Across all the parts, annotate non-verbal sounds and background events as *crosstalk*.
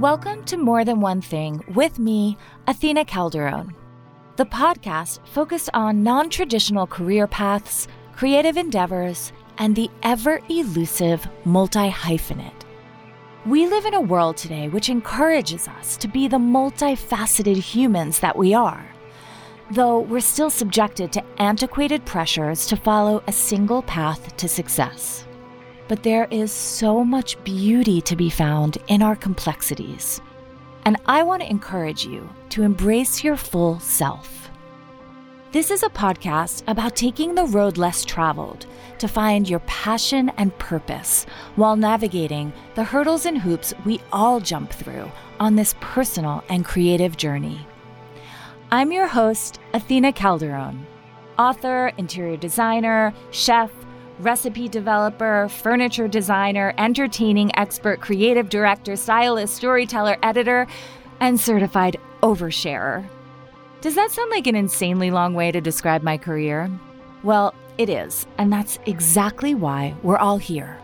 Welcome to More Than One Thing with me, Athena Calderone. The podcast focused on non traditional career paths, creative endeavors, and the ever elusive multi hyphenate. We live in a world today which encourages us to be the multifaceted humans that we are, though we're still subjected to antiquated pressures to follow a single path to success. But there is so much beauty to be found in our complexities. And I want to encourage you to embrace your full self. This is a podcast about taking the road less traveled to find your passion and purpose while navigating the hurdles and hoops we all jump through on this personal and creative journey. I'm your host, Athena Calderone, author, interior designer, chef, recipe developer, furniture designer, entertaining expert, creative director, stylist, storyteller, editor, and certified oversharer. Does that sound like an insanely long way to describe my career? Well, it is, and that's exactly why we're all here.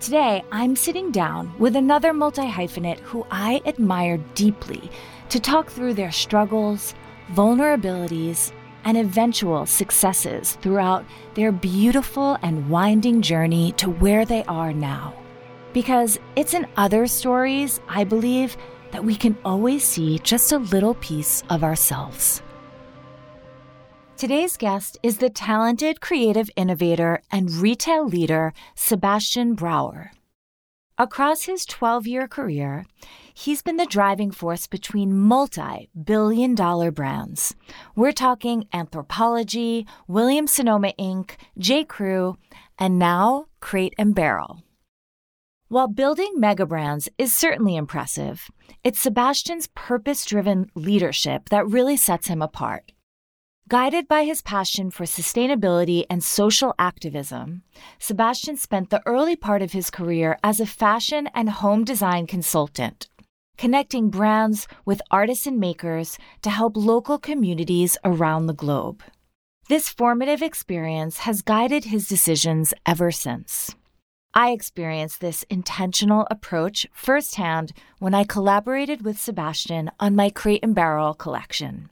Today, I'm sitting down with another multi hyphenate who I admire deeply to talk through their struggles, vulnerabilities, and eventual successes throughout their beautiful and winding journey to where they are now. Because it's in other stories, I believe, that we can always see just a little piece of ourselves. Today's guest is the talented creative innovator and retail leader, Sebastian Brauer. Across his 12 year career, he's been the driving force between multi billion dollar brands. We're talking Anthropologie, Williams Sonoma Inc., J. Crew, and now Crate and Barrel. While building mega brands is certainly impressive, it's Sebastian's purpose driven leadership that really sets him apart. Guided by his passion for sustainability and social activism, Sebastian spent the early part of his career as a fashion and home design consultant, connecting brands with artists and makers to help local communities around the globe. This formative experience has guided his decisions ever since. I experienced this intentional approach firsthand when I collaborated with Sebastian on my Crate and Barrel collection.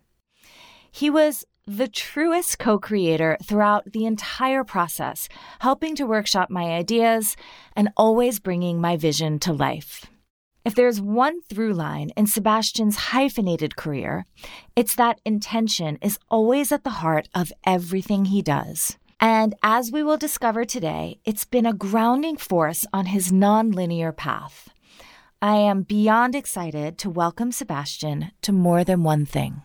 He was the truest co creator throughout the entire process, helping to workshop my ideas and always bringing my vision to life. If there's one through line in Sebastian's hyphenated career, it's that intention is always at the heart of everything he does. And as we will discover today, it's been a grounding force on his nonlinear path. I am beyond excited to welcome Sebastian to more than one thing.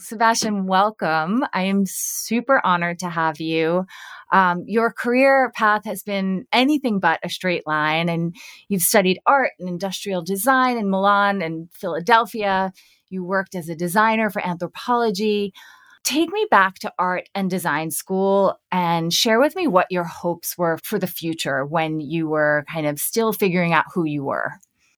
Sebastian, welcome. I am super honored to have you. Um, your career path has been anything but a straight line, and you've studied art and industrial design in Milan and Philadelphia. You worked as a designer for Anthropologie. Take me back to art and design school and share with me what your hopes were for the future when you were kind of still figuring out who you were.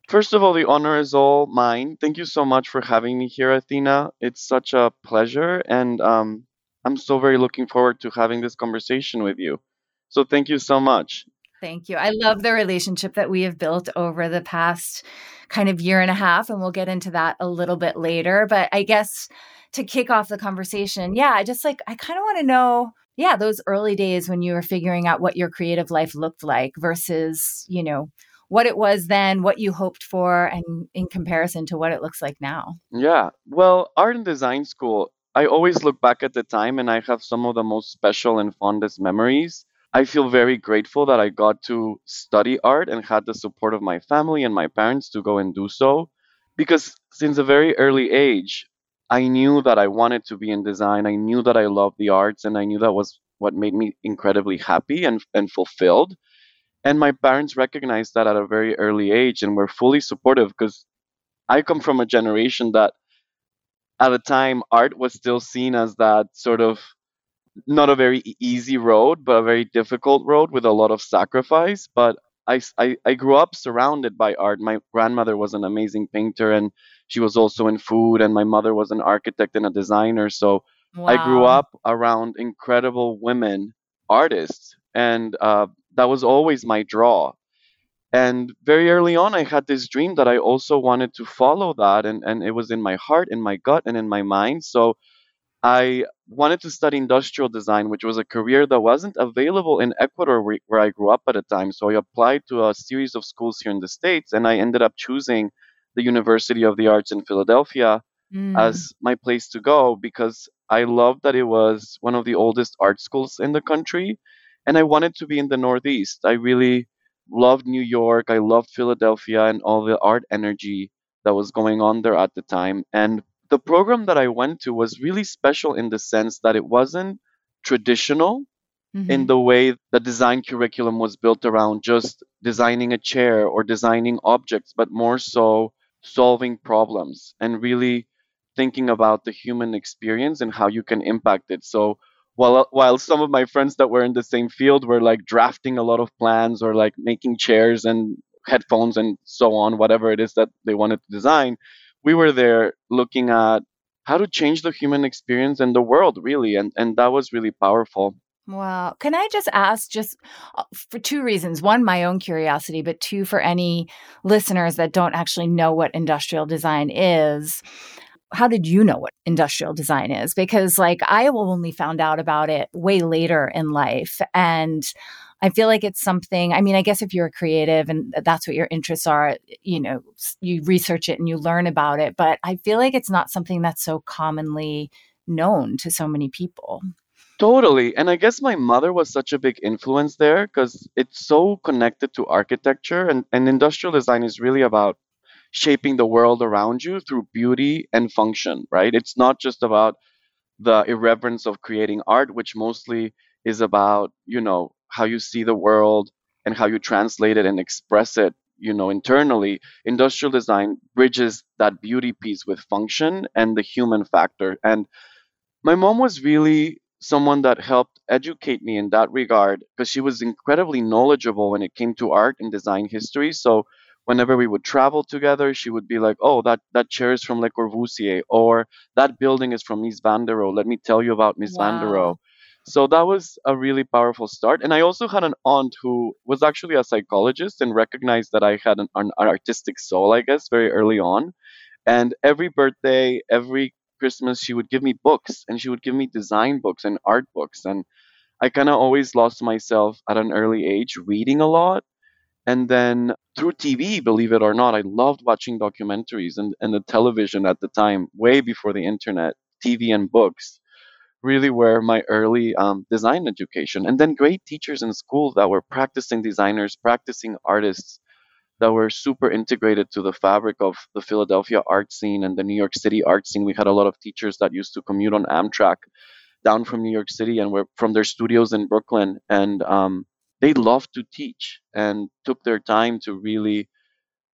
First of all, the honor is all mine. Thank you so much for having me here, Athena. It's such a pleasure, and um, I'm so very looking forward to having this conversation with you. So, thank you so much. Thank you. I love the relationship that we have built over the past kind of year and a half, and we'll get into that a little bit later. But I guess to kick off the conversation, yeah, I just like, I kind of want to know yeah, those early days when you were figuring out what your creative life looked like versus, you know, what it was then, what you hoped for, and in comparison to what it looks like now. Yeah. Well, art and design school, I always look back at the time and I have some of the most special and fondest memories. I feel very grateful that I got to study art and had the support of my family and my parents to go and do so. Because since a very early age, I knew that I wanted to be in design. I knew that I loved the arts and I knew that was what made me incredibly happy and, and fulfilled and my parents recognized that at a very early age and were fully supportive because I come from a generation that at the time art was still seen as that sort of not a very easy road but a very difficult road with a lot of sacrifice but I, I, I grew up surrounded by art my grandmother was an amazing painter and she was also in food and my mother was an architect and a designer so wow. i grew up around incredible women artists and uh, that was always my draw. And very early on, I had this dream that I also wanted to follow that. And, and it was in my heart, in my gut, and in my mind. So I wanted to study industrial design, which was a career that wasn't available in Ecuador, where, where I grew up at the time. So I applied to a series of schools here in the States, and I ended up choosing the University of the Arts in Philadelphia Mm. as my place to go because I loved that it was one of the oldest art schools in the country and I wanted to be in the Northeast. I really loved New York, I loved Philadelphia and all the art energy that was going on there at the time. And the program that I went to was really special in the sense that it wasn't traditional in Mhm. the way the design curriculum was built around just designing a chair or designing objects, but more so solving problems and really thinking about the human experience and how you can impact it. So while while some of my friends that were in the same field were like drafting a lot of plans or like making chairs and headphones and so on, whatever it is that they wanted to design, we were there looking at how to change the human experience and the world really and and that was really powerful. Wow. Can I just ask, just uh, for two reasons? One, my own curiosity, but two, for any listeners that don't actually know what industrial design is. How did you know what industrial design is? Because, like, I only found out about it way later in life. And I feel like it's something, I mean, I guess if you're a creative and that's what your interests are, you know, you research it and you learn about it. But I feel like it's not something that's so commonly known to so many people. Totally. And I guess my mother was such a big influence there because it's so connected to architecture and, and industrial design is really about shaping the world around you through beauty and function, right? It's not just about the irreverence of creating art, which mostly is about, you know, how you see the world and how you translate it and express it, you know, internally. Industrial design bridges that beauty piece with function and the human factor. And my mom was really someone that helped educate me in that regard because she was incredibly knowledgeable when it came to art and design history. So whenever we would travel together, she would be like, "Oh, that that chair is from Le Corbusier," or "That building is from Mies van der Rohe. Let me tell you about Mies van der Rohe." So that was a really powerful start. And I also had an aunt who was actually a psychologist and recognized that I had an, an artistic soul, I guess, very early on. And every birthday, every Christmas, she would give me books and she would give me design books and art books. And I kind of always lost myself at an early age reading a lot. And then through TV, believe it or not, I loved watching documentaries and, and the television at the time, way before the internet, TV and books really were my early um, design education. And then great teachers in school that were practicing designers, practicing artists that were super integrated to the fabric of the Philadelphia art scene and the New York City art scene. We had a lot of teachers that used to commute on Amtrak down from New York City and were from their studios in Brooklyn. And um, they loved to teach and took their time to really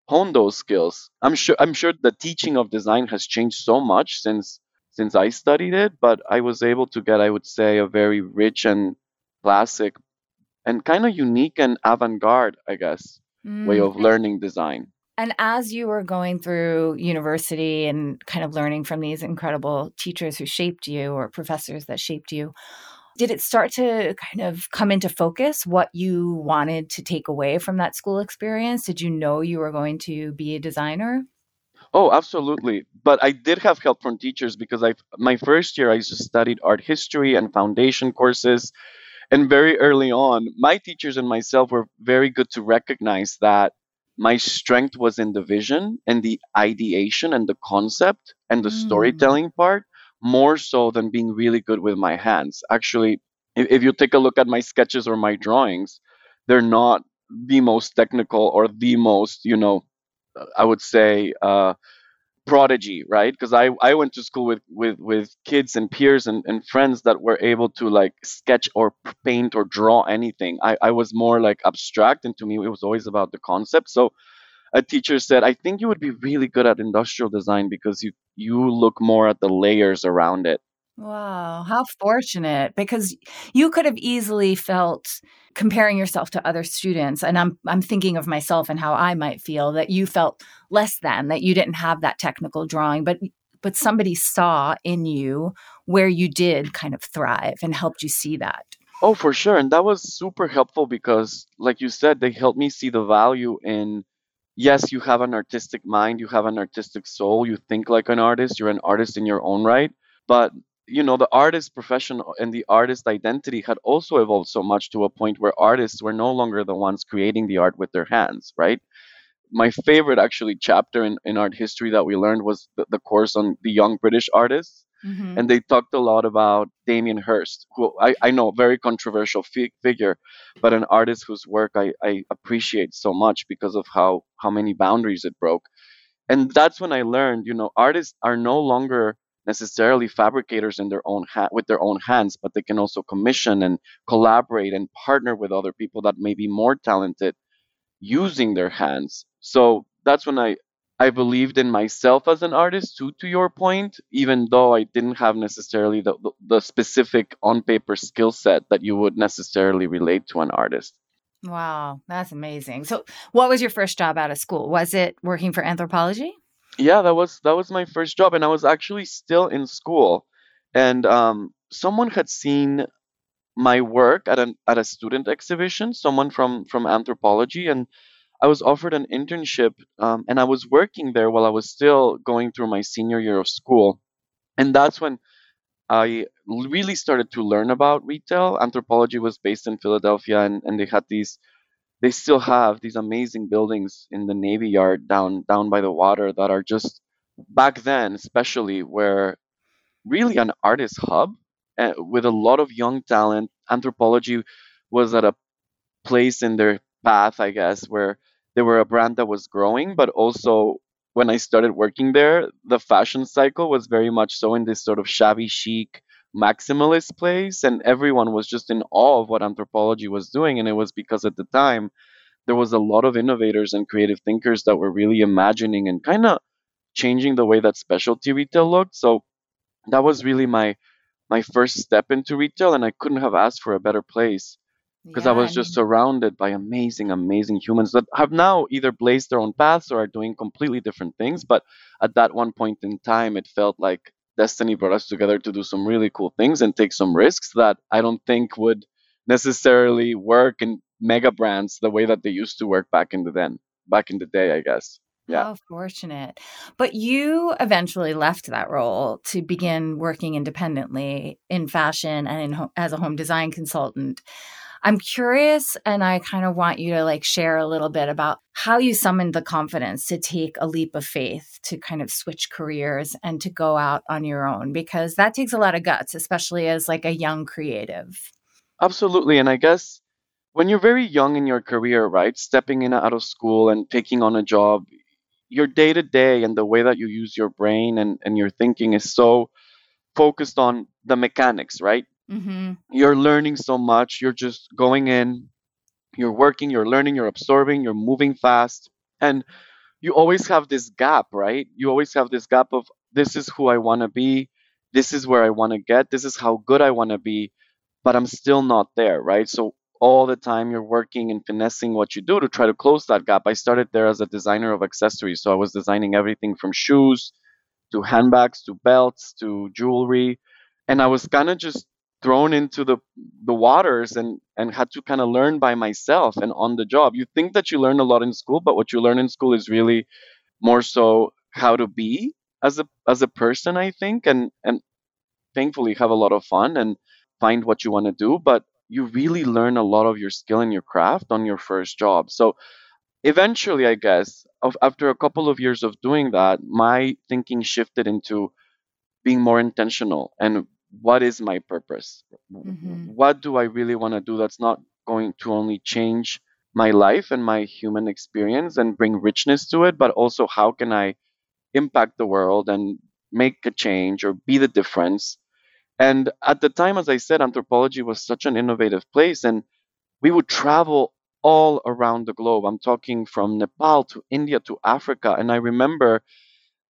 hone those skills. I'm sure I'm sure the teaching of design has changed so much since since I studied it, but I was able to get, I would say, a very rich and classic and kind of unique and avant-garde, I guess, way Mm. of learning design. And as you were going through university and kind of learning from these incredible teachers who shaped you or professors that shaped you, did it start to kind of come into focus what you wanted to take away from that school experience? Did you know you were going to be a designer? Oh, absolutely. But I did have help from teachers because I my first year I just studied art history and foundation courses and very early on, my teachers and myself were very good to recognize that my strength was in the vision and the ideation and the concept and the Mm. storytelling part more so than being really good with my hands. Actually, if, if you take a look at my sketches or my drawings, they're not the most technical or the most, you know, I would say, uh, prodigy, right? Because I, I went to school with, with, with kids and peers and, and friends that were able to like sketch or paint or draw anything. I, I was more like abstract, and to me, it was always about the concept. So a teacher said, I think you would be really good at industrial design because you, you look more at the layers around it. Wow, how fortunate because you could have easily felt comparing yourself to other students and I'm I'm thinking of myself and how I might feel that you felt less than that you didn't have that technical drawing but but somebody saw in you where you did kind of thrive and helped you see that. Oh, for sure. And that was super helpful because, like you said, they helped me see the value in yes, you have an artistic mind, you have an artistic soul, you think like an artist, you're an artist in your own right. But, you know, the artist profession and the artist identity had also evolved so much to a point where artists were no longer the ones creating the art with their hands, right? my favorite actually chapter in, in art history that we learned was the, the course on the young British artists. Hmm And they talked a lot about Damien Hirst, who I, I know, very controversial fi- figure, but an artist whose work I, I appreciate so much because of how, how many boundaries it broke. And that's when I learned, you know, artists are no longer necessarily fabricators in their own ha- with their own hands, but they can also commission and collaborate and partner with other people that may be more talented using their hands. So that's when I I believed in myself as an artist too to your point, even though I didn't have necessarily the, the, specific on paper skill set that you would necessarily relate to an artist. Wow, that's amazing. So, what was your first job out of school? Was it working for Anthropologie? Yeah, that was that was my first job and I was actually still in school and um someone had seen my work at an at a student exhibition, someone from from Anthropologie and I was offered an internship, um, and I was working there while I was still going through my senior year of school. And that's when I really started to learn about retail. Anthropologie was based in Philadelphia, and, and they had these, they still have these amazing buildings in the Navy Yard down down by the water that are just back then, especially where really an artist hub uh, with a lot of young talent. Anthropologie was at a place in their path, I guess, where they were a brand that was growing, but also when I started working there, the fashion cycle was very much so in this sort of shabby chic maximalist place, and everyone was just in awe of what Anthropologie was doing. And it was because at the time there was a lot of innovators and creative thinkers that were really imagining and kind of changing the way that specialty retail looked. So that was really my my first step into retail, and I couldn't have asked for a better place because I Yeah, I was just mean, surrounded by amazing, amazing humans that have now either blazed their own paths or are doing completely different things. But at that one point in time, it felt like destiny brought us together to do some really cool things and take some risks that I don't think would necessarily work in mega brands the way that they used to work back in the then, back in the day, I guess. Yeah. how fortunate. But you eventually left that role to begin working independently in fashion and in ho- as a home design consultant. I'm curious, and I kind of want you to like share a little bit about how you summoned the confidence to take a leap of faith to kind of switch careers and to go out on your own, because that takes a lot of guts, especially as like a young creative. Absolutely. And I guess when you're very young in your career, right, stepping in out of school and taking on a job, your day to day and the way that you use your brain and, and your thinking is so focused on the mechanics, right? Mm-hmm. You're learning so much. You're just going in, you're working, you're learning, you're absorbing, you're moving fast. And you always have this gap, right? You always have this gap of this is who I want to be, this is where I want to get, this is how good I want to be, but I'm still not there, right? So all the time you're working and finessing what you do to try to close that gap. I started there as a designer of accessories, so I was designing everything from shoes to handbags to belts to jewelry, and I was kind of just thrown into the the waters and and had to kind of learn by myself and on the job. You think that you learn a lot in school, but what you learn in school is really more so how to be as a as a person, I think, and and thankfully have a lot of fun and find what you want to do, but you really learn a lot of your skill and your craft on your first job. So eventually, I guess, of, after a couple of years of doing that, my thinking shifted into being more intentional and what is my purpose? Mm-hmm. What do I really want to do that's not going to only change my life and my human experience and bring richness to it, but also how can I impact the world and make a change or be the difference and at the time, as I said, Anthropologie was such an innovative place, and we would travel all around the globe. I'm talking from Nepal to India to Africa. And I remember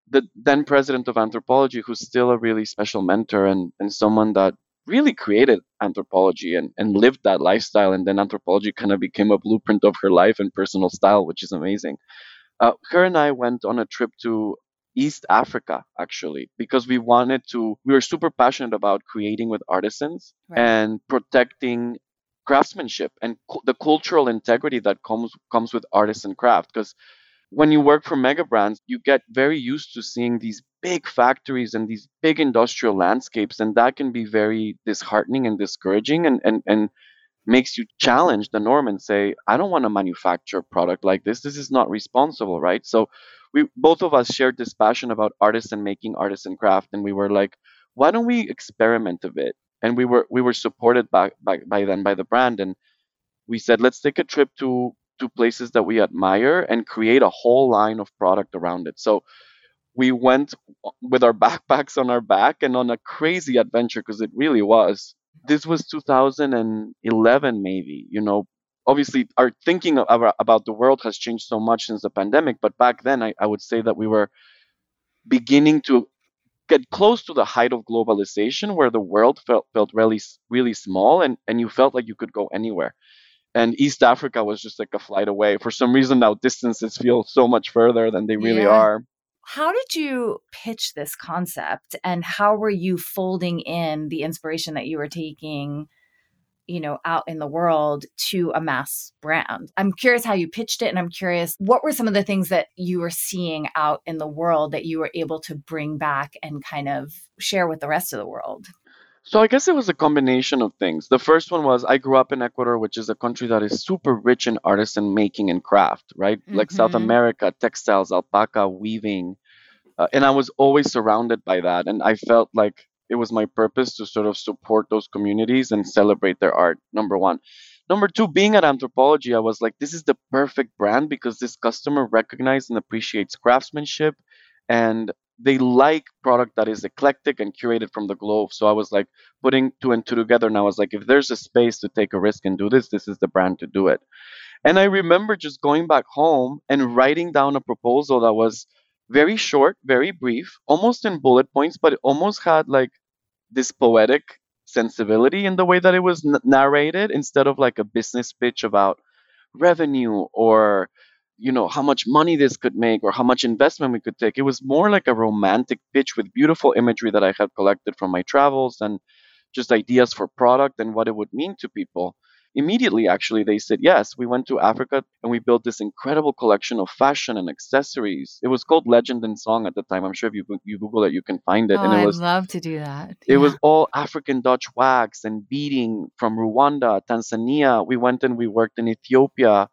the then president of Anthropologie, who's still a really special mentor and, and someone that really created Anthropologie and, and lived that lifestyle. And then Anthropologie kind of became a blueprint of her life and personal style, which is amazing. Uh, her and I went on a trip to East Africa actually because we wanted to we were super passionate about creating with artisans Right. and protecting craftsmanship and cu- the cultural integrity that comes comes with artisan craft because when you work for mega brands you get very used to seeing these big factories and these big industrial landscapes and that can be very disheartening and discouraging and and, and makes you challenge the norm and say i don't want to manufacture a product like this. This is not responsible right? So we both of us shared this passion about artisan making artisan craft and we were like why don't we experiment a bit? And we were we were supported by by, by then by the brand and we said let's take a trip to to places that we admire and create a whole line of product around it. So we went with our *laughs* backpacks on our back and on a crazy adventure because it really was. This was 2011 maybe you know. Obviously our thinking about, the world has changed so much since the pandemic but back then I, I would say that we were beginning to get close to the height of globalization where the world felt felt really really small and and you felt like you could go anywhere and east africa was just like a flight away for some reason now distances feel so much further than they really Yeah. are How did you pitch this concept and how were you folding in the inspiration that you were taking, you know, out in the world to a mass brand? I'm curious how you pitched it and I'm curious what were some of the things that you were seeing out in the world that you were able to bring back and kind of share with the rest of the world? So I guess it was a combination of things. The first one was I grew up in Ecuador, which is a country that is super rich in artisan making and craft, right? Like South Mhm. America, textiles, alpaca, weaving. Uh, and I was always surrounded by that. And I felt like it was my purpose to sort of support those communities and celebrate their art, number one. Number two, being at Anthropologie, I was like, this is the perfect brand because this customer recognizes and appreciates craftsmanship and they like product that is eclectic and curated from the globe. So I was like putting two and two together and I was like, if there's a space to take a risk and do this, this is the brand to do it. And I remember just going back home and writing down a proposal that was very short, very brief, almost in bullet points, but it almost had like this poetic sensibility in the way that it was narrated instead of like a business pitch about revenue or you know how much money this could make or how much investment we could take. It was more like a romantic pitch with beautiful imagery that i had collected from my travels and just ideas for product and what it would mean to people. Immediately actually they said yes we went to africa and we built this incredible collection of fashion and accessories. It was called legend and song at the time. I'm sure if you, you google it you can find it. Oh, and it I'd was love to do that. it was all African Dutch wax and beading from Rwanda, Tanzania. We went and we worked in Ethiopia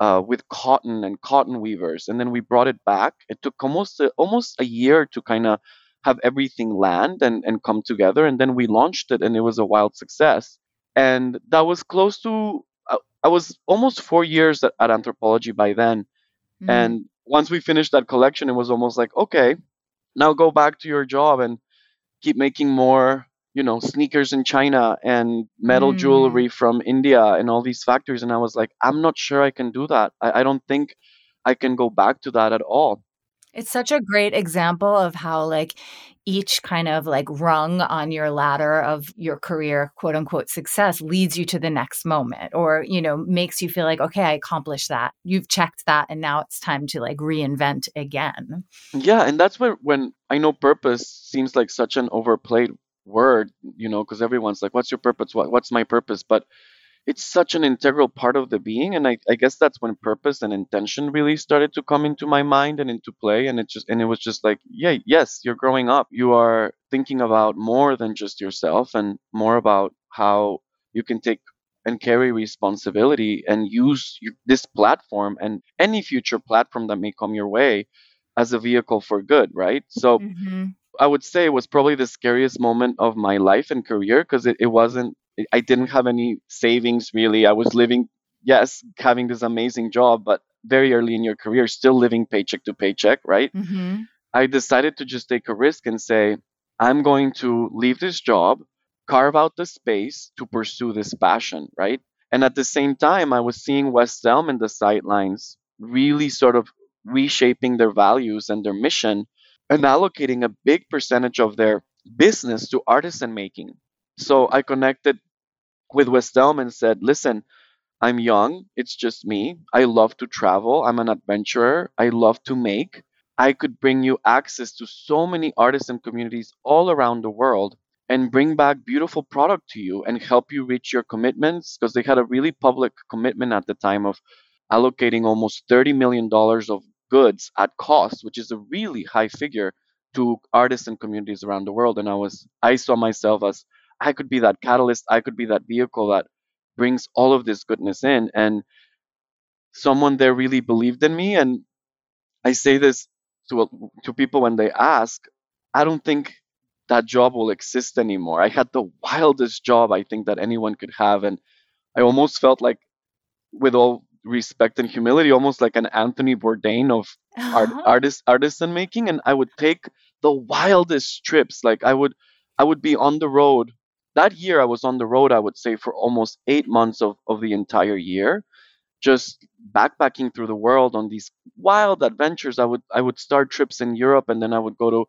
uh, with cotton and cotton weavers, and then we brought it back. It took almost a, almost a year to kind of have everything land and, and come together, and then we launched it, and it was a wild success. And that was close to I, I was almost four years at, at Anthropologie by then, Mm. and once we finished that collection, it was almost like okay, now go back to your job and keep making more you know sneakers in china and metal Mm. jewelry from india and all these factories and i was like i'm not sure i can do that i, I don't think i can go back to that at all It's such a great example of how like each kind of like rung on your ladder of your career quote unquote success leads you to the next moment or you know makes you feel like okay I accomplished that. You've checked that and now it's time to like reinvent again. yeah and that's where when i know purpose seems like such an overplayed word you know because everyone's like what's your purpose? What, what's my purpose? But it's such an integral part of the being and I, I guess that's when purpose and intention really started to come into my mind and into play and it just and it was just like yeah yes you're growing up. You are thinking about more than just yourself and more about how you can take and carry responsibility and use you, this platform and any future platform that may come your way as a vehicle for good right? So Mhm. I would say it was probably the scariest moment of my life and career because it, it wasn't, I didn't have any savings really. I was living, yes, having this amazing job, but very early in your career, still living paycheck to paycheck, right? Mhm. I decided to just take a risk and say, I'm going to leave this job, carve out the space to pursue this passion, right? And at the same time, I was seeing West Elm in the sidelines really sort of reshaping their values and their mission and allocating a big percentage of their business to artisan making. So I connected with West Elm and said, listen, I'm young. It's just me. I love to travel. I'm an adventurer. I love to make. I could bring you access to so many artisan communities all around the world and bring back beautiful product to you and help you reach your commitments because they had a really public commitment at the time of allocating almost 30 million dollars of goods at cost which is a really high figure to artists and communities around the world. And i was i saw myself as i could be that catalyst i could be that vehicle that brings all of this goodness in. And someone there really believed in me. And i say this to to people when they ask i don't think that job will exist anymore. I had the wildest job i think that anyone could have. And i almost felt like with all respect and humility almost like an anthony bourdain of art, uh-huh. artist artisan making and i would take the wildest trips. Like i would i would be on the road. That year i was on the road i would say for almost eight months of, of the entire year just backpacking through the world on these wild adventures. I would i would start trips in europe and then i would go to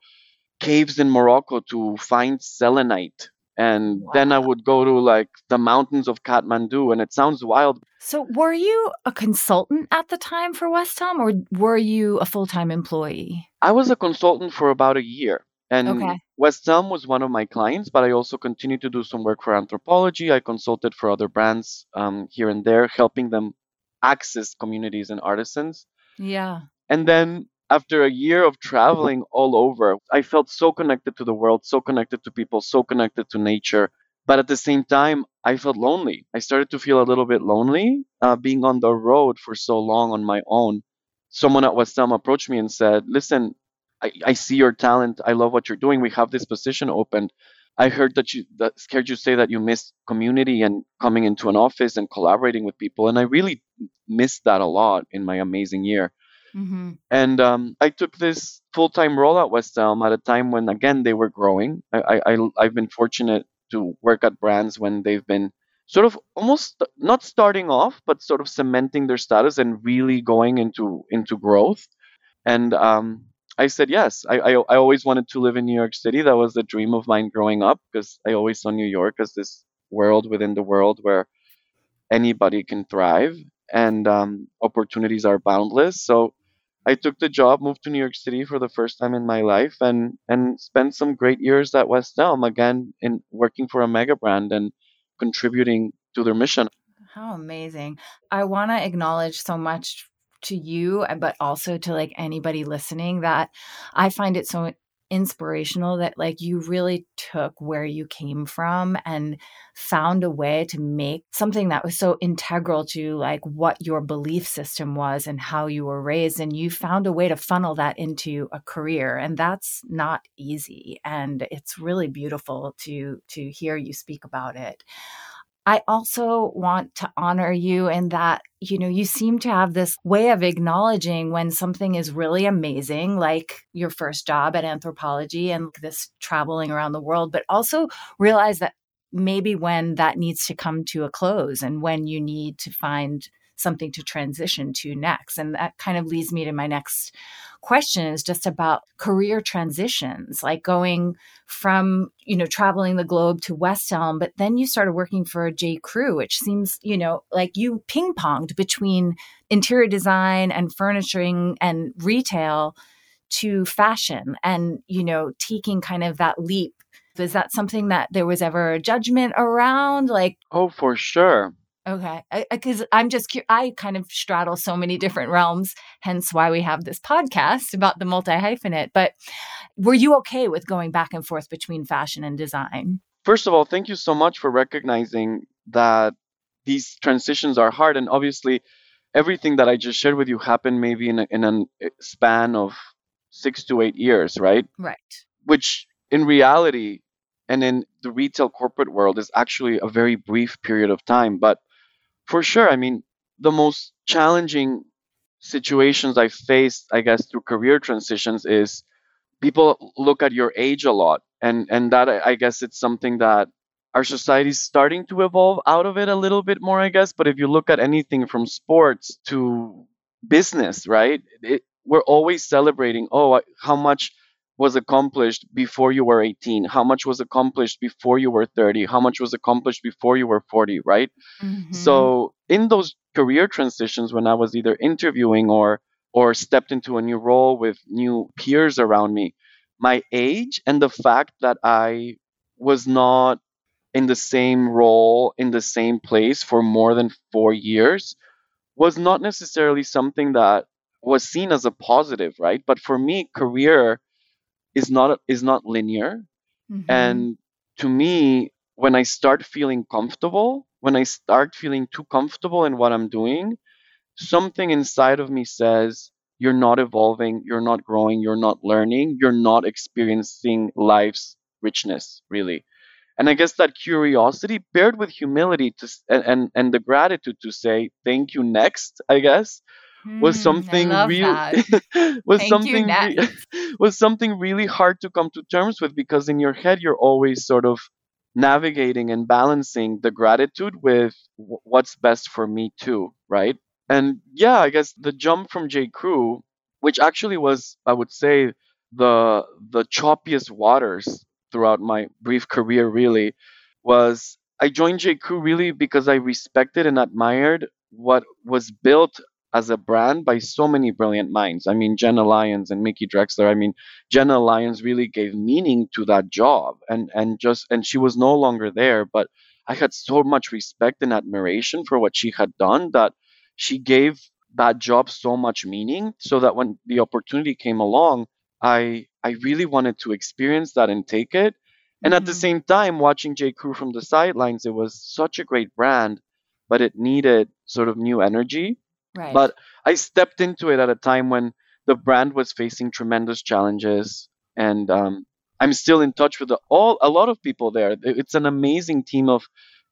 caves in morocco to find selenite and wow. then i would go to like the mountains of kathmandu and it sounds wild so were you a consultant at the time for west elm or were you a full-time employee i was a consultant for about a year and okay. West Elm was one of my clients, but I also continued to do some work for Anthropologie. I consulted for other brands um, here and there, helping them access communities and artisans. Yeah. And then after a year of traveling all over, I felt so connected to the world, so connected to people, so connected to nature. But at the same time, I felt lonely. I started to feel a little bit lonely uh, being on the road for so long on my own. Someone at Elm approached me and said, Listen, I, I see your talent. I love what you're doing. We have this position open. I heard that you that scared you say that you missed community and coming into an office and collaborating with people, and I really missed that a lot in my amazing year. Mm-hmm. And um, I took this full time role at West Elm at a time when again they were growing. I, I I've been fortunate to work at brands when they've been sort of almost not starting off, but sort of cementing their status and really going into into growth. And um, I said yes. I, I, I always wanted to live in New York City. That was the dream of mine growing up because I always saw New York as this world within the world where anybody can thrive and um, opportunities are boundless. So I took the job, moved to New York City for the first time in my life, and and spent some great years at West Elm again in working for a mega brand and contributing to their mission. How amazing! I want to acknowledge so much to you, but also to like anybody listening that I find it so inspirational that like you really took where you came from and found a way to make something that was so integral to like what your belief system was and how you were raised and you found a way to funnel that into a career and that's not easy and it's really beautiful to to hear you speak about it I also want to honor you in that, you know, you seem to have this way of acknowledging when something is really amazing, like your first job at Anthropologie and this traveling around the world, but also realize that maybe when that needs to come to a close and when you need to find something to transition to next. And that kind of leads me to my next question is just about career transitions, like going from, you know, traveling the globe to West Elm, but then you started working for J. Crew, which seems, you know, like you ping ponged between interior design and furnishing and retail to fashion and, you know, taking kind of that leap. Is that something that there was ever a judgment around? Like, oh, for sure. Okay. Because I'm just, cu- I kind of straddle so many different realms, hence why we have this podcast about the multi hyphenate. But were you okay with going back and forth between fashion and design? First of all, thank you so much for recognizing that these transitions are hard. And obviously, everything that I just shared with you happened maybe in a, in a eh, span of six to eight years, right? Right. Which in reality, and in the retail corporate world is actually a very brief period of time. But for sure. I mean, the most challenging situations I faced, I guess, through career transitions is people look at your age a lot, and and that I guess it's something that our society is starting to evolve out of it a little bit more, I guess. But if you look at anything from sports to business, right? It, we're always celebrating. Oh, how much was accomplished before you were 18 how much was accomplished before you were 30 how much was accomplished before you were 40 right mm-hmm. so in those career transitions when i was either interviewing or or stepped into a new role with new peers around me, my age and the fact that I was not in the same role, in the same place for more than four years was not necessarily something that was seen as a positive, right? But for me, career is not is not linear. Mhm. And to me, when I start feeling comfortable, when I start feeling too comfortable in what I'm doing, something inside of me says, you're not evolving, you're not growing, you're not learning, you're not experiencing life's richness, really. And I guess that curiosity paired with humility to and and, and the gratitude to say thank you next, I guess, was Mm, something love real *laughs* was Thank you, something re- *laughs* was something really hard to come to terms with because in your head you're always sort of navigating and balancing the gratitude with w- what's best for me too right? And yeah i guess the jump from j. Crew which actually was i would say the the choppiest waters throughout my brief career really was i joined j. Crew really because i respected and admired what was built as a brand by so many brilliant minds. I mean, Jenna Lyons and Mickey Drexler. I mean, Jenna Lyons really gave meaning to that job, and and just and she was no longer there. But I had so much respect and admiration for what she had done that she gave that job so much meaning, so that when the opportunity came along, I I really wanted to experience that and take it. And at the Mhm. same time, watching J. Crew from the sidelines, it was such a great brand, but it needed sort of new energy Right. but I stepped into it at a time when the brand was facing tremendous challenges, and um, I'm still in touch with the, all a lot of people there. It's an amazing team of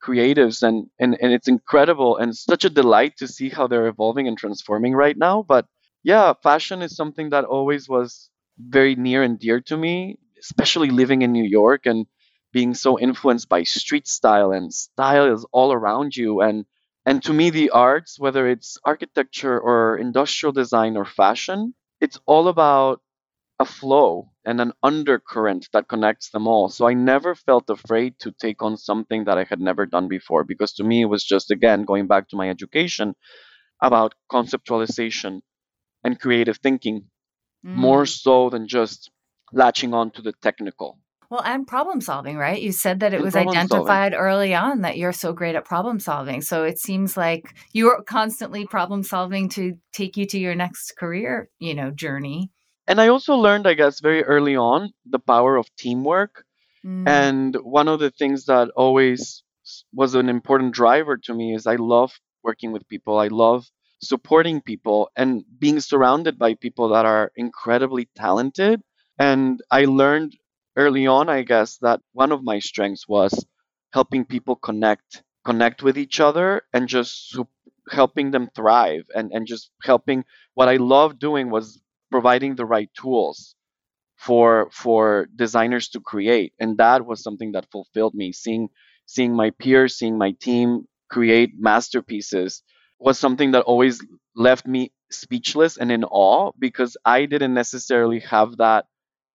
creatives, and, and and it's incredible and such a delight to see how they're evolving and transforming right now. But yeah, fashion is something that always was very near and dear to me, especially living in New York and being so influenced by street style and style is all around you and and to me, the arts, whether it's architecture or industrial design or fashion, it's all about a flow and an undercurrent that connects them all. So I never felt afraid to take on something that I had never done before because to me, it was just, again, going back to my education about conceptualization and creative thinking more Mm. so than just latching on to the technical. Well, and problem solving, right? You said that it And was problem solving. identified early on that you're so great at problem solving. So it seems like you're constantly problem solving to take you to your next career, you know, journey. And I also learned, I guess, very early on the power of teamwork Mm. And one of the things that always was an important driver to me is I love working with people. I love supporting people and being surrounded by people that are incredibly talented. And I learned early on, I guess, that one of my strengths was helping people connect, connect with each other and just helping them thrive and, and just helping. What I loved doing was providing the right tools for for designers to create and that was something that fulfilled me seeing seeing my peers seeing my team create masterpieces was something that always left me speechless and in awe because i didn't necessarily have that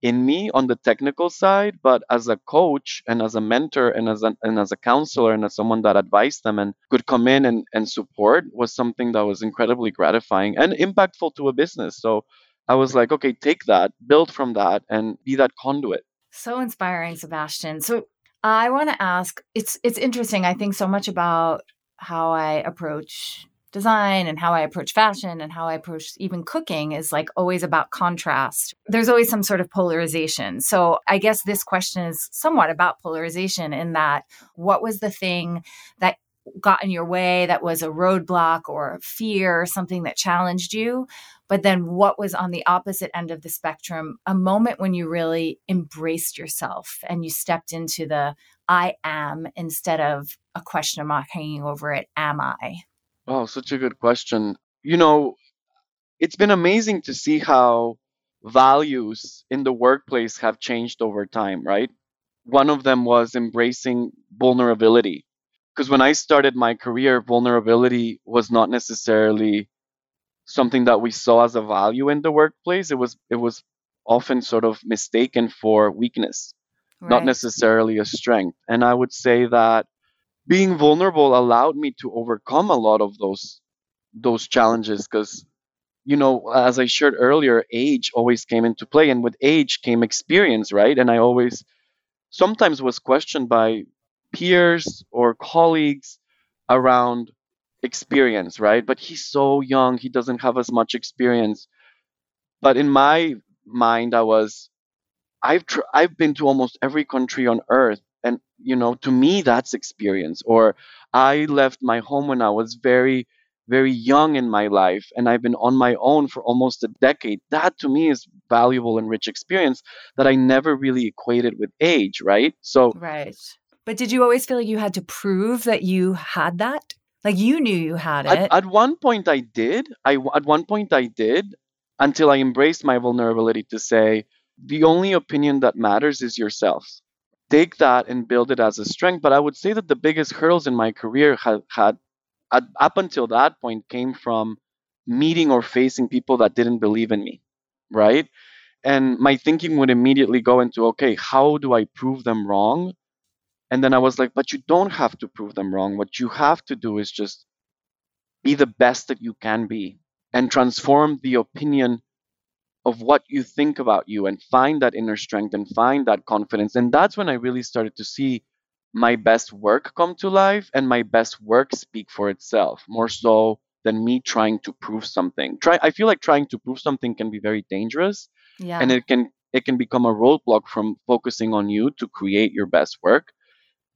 in me on the technical side but as a coach and as a mentor and as a, and as a counselor and as someone that advised them and could come in and, and support was something that was incredibly gratifying and impactful to a business so I was like, okay, take that, build from that, and be that conduit. So inspiring, Sebastian. So I want to ask, it's it's interesting. I think so much about how I approach design and how I approach fashion and how I approach even cooking is like always about contrast. There's always some sort of polarization. So I guess this question is somewhat about polarization in that what was the thing that got in your way that was a roadblock or fear, something that challenged you? But then what was on the opposite end of the spectrum, a moment when you really embraced yourself and you stepped into the I am instead of a question mark hanging over it, am I? Oh, such a good question. You know, it's been amazing to see how values in the workplace have changed over time, right? One of them was embracing vulnerability. Because when I started my career, vulnerability was not necessarily something that we saw as a value in the workplace. It was it was often sort of mistaken for weakness, not necessarily a strength. And I would say that being vulnerable allowed me to overcome a lot of those those challenges because you know, as I shared earlier, age always came into play, and with age came experience, right? And I always sometimes was questioned by peers or colleagues around experience, right? But he's so young, he doesn't have as much experience. But in my mind, I was, I've tr- I've been to almost every country on earth, and you know, to me, that's experience. Or I left my home when I was very very young in my life and I've been on my own for almost a decade. That to me is valuable and rich experience that I never really equated with age, right? So Right. But did you always feel like you had to prove that you had that? Like you knew you had it. At, at one point I did. I at one point I did until I embraced my vulnerability to say the only opinion that matters is yourself. Take that and build it as a strength. But I would say that the biggest hurdles in my career had, had up until that point came from meeting or facing people that didn't believe in me, right? And my thinking would immediately go into, okay, how do I prove them wrong? And then I was like, but you don't have to prove them wrong. What you have to do is just be the best that you can be and transform the opinion of what you think about you and find that inner strength and find that confidence. And that's when I really started to see my best work come to life and my best work speak for itself more so than me trying to prove something. Try I feel like trying to prove something can be very dangerous yeah. and it can it can become a roadblock from focusing on you to create your best work.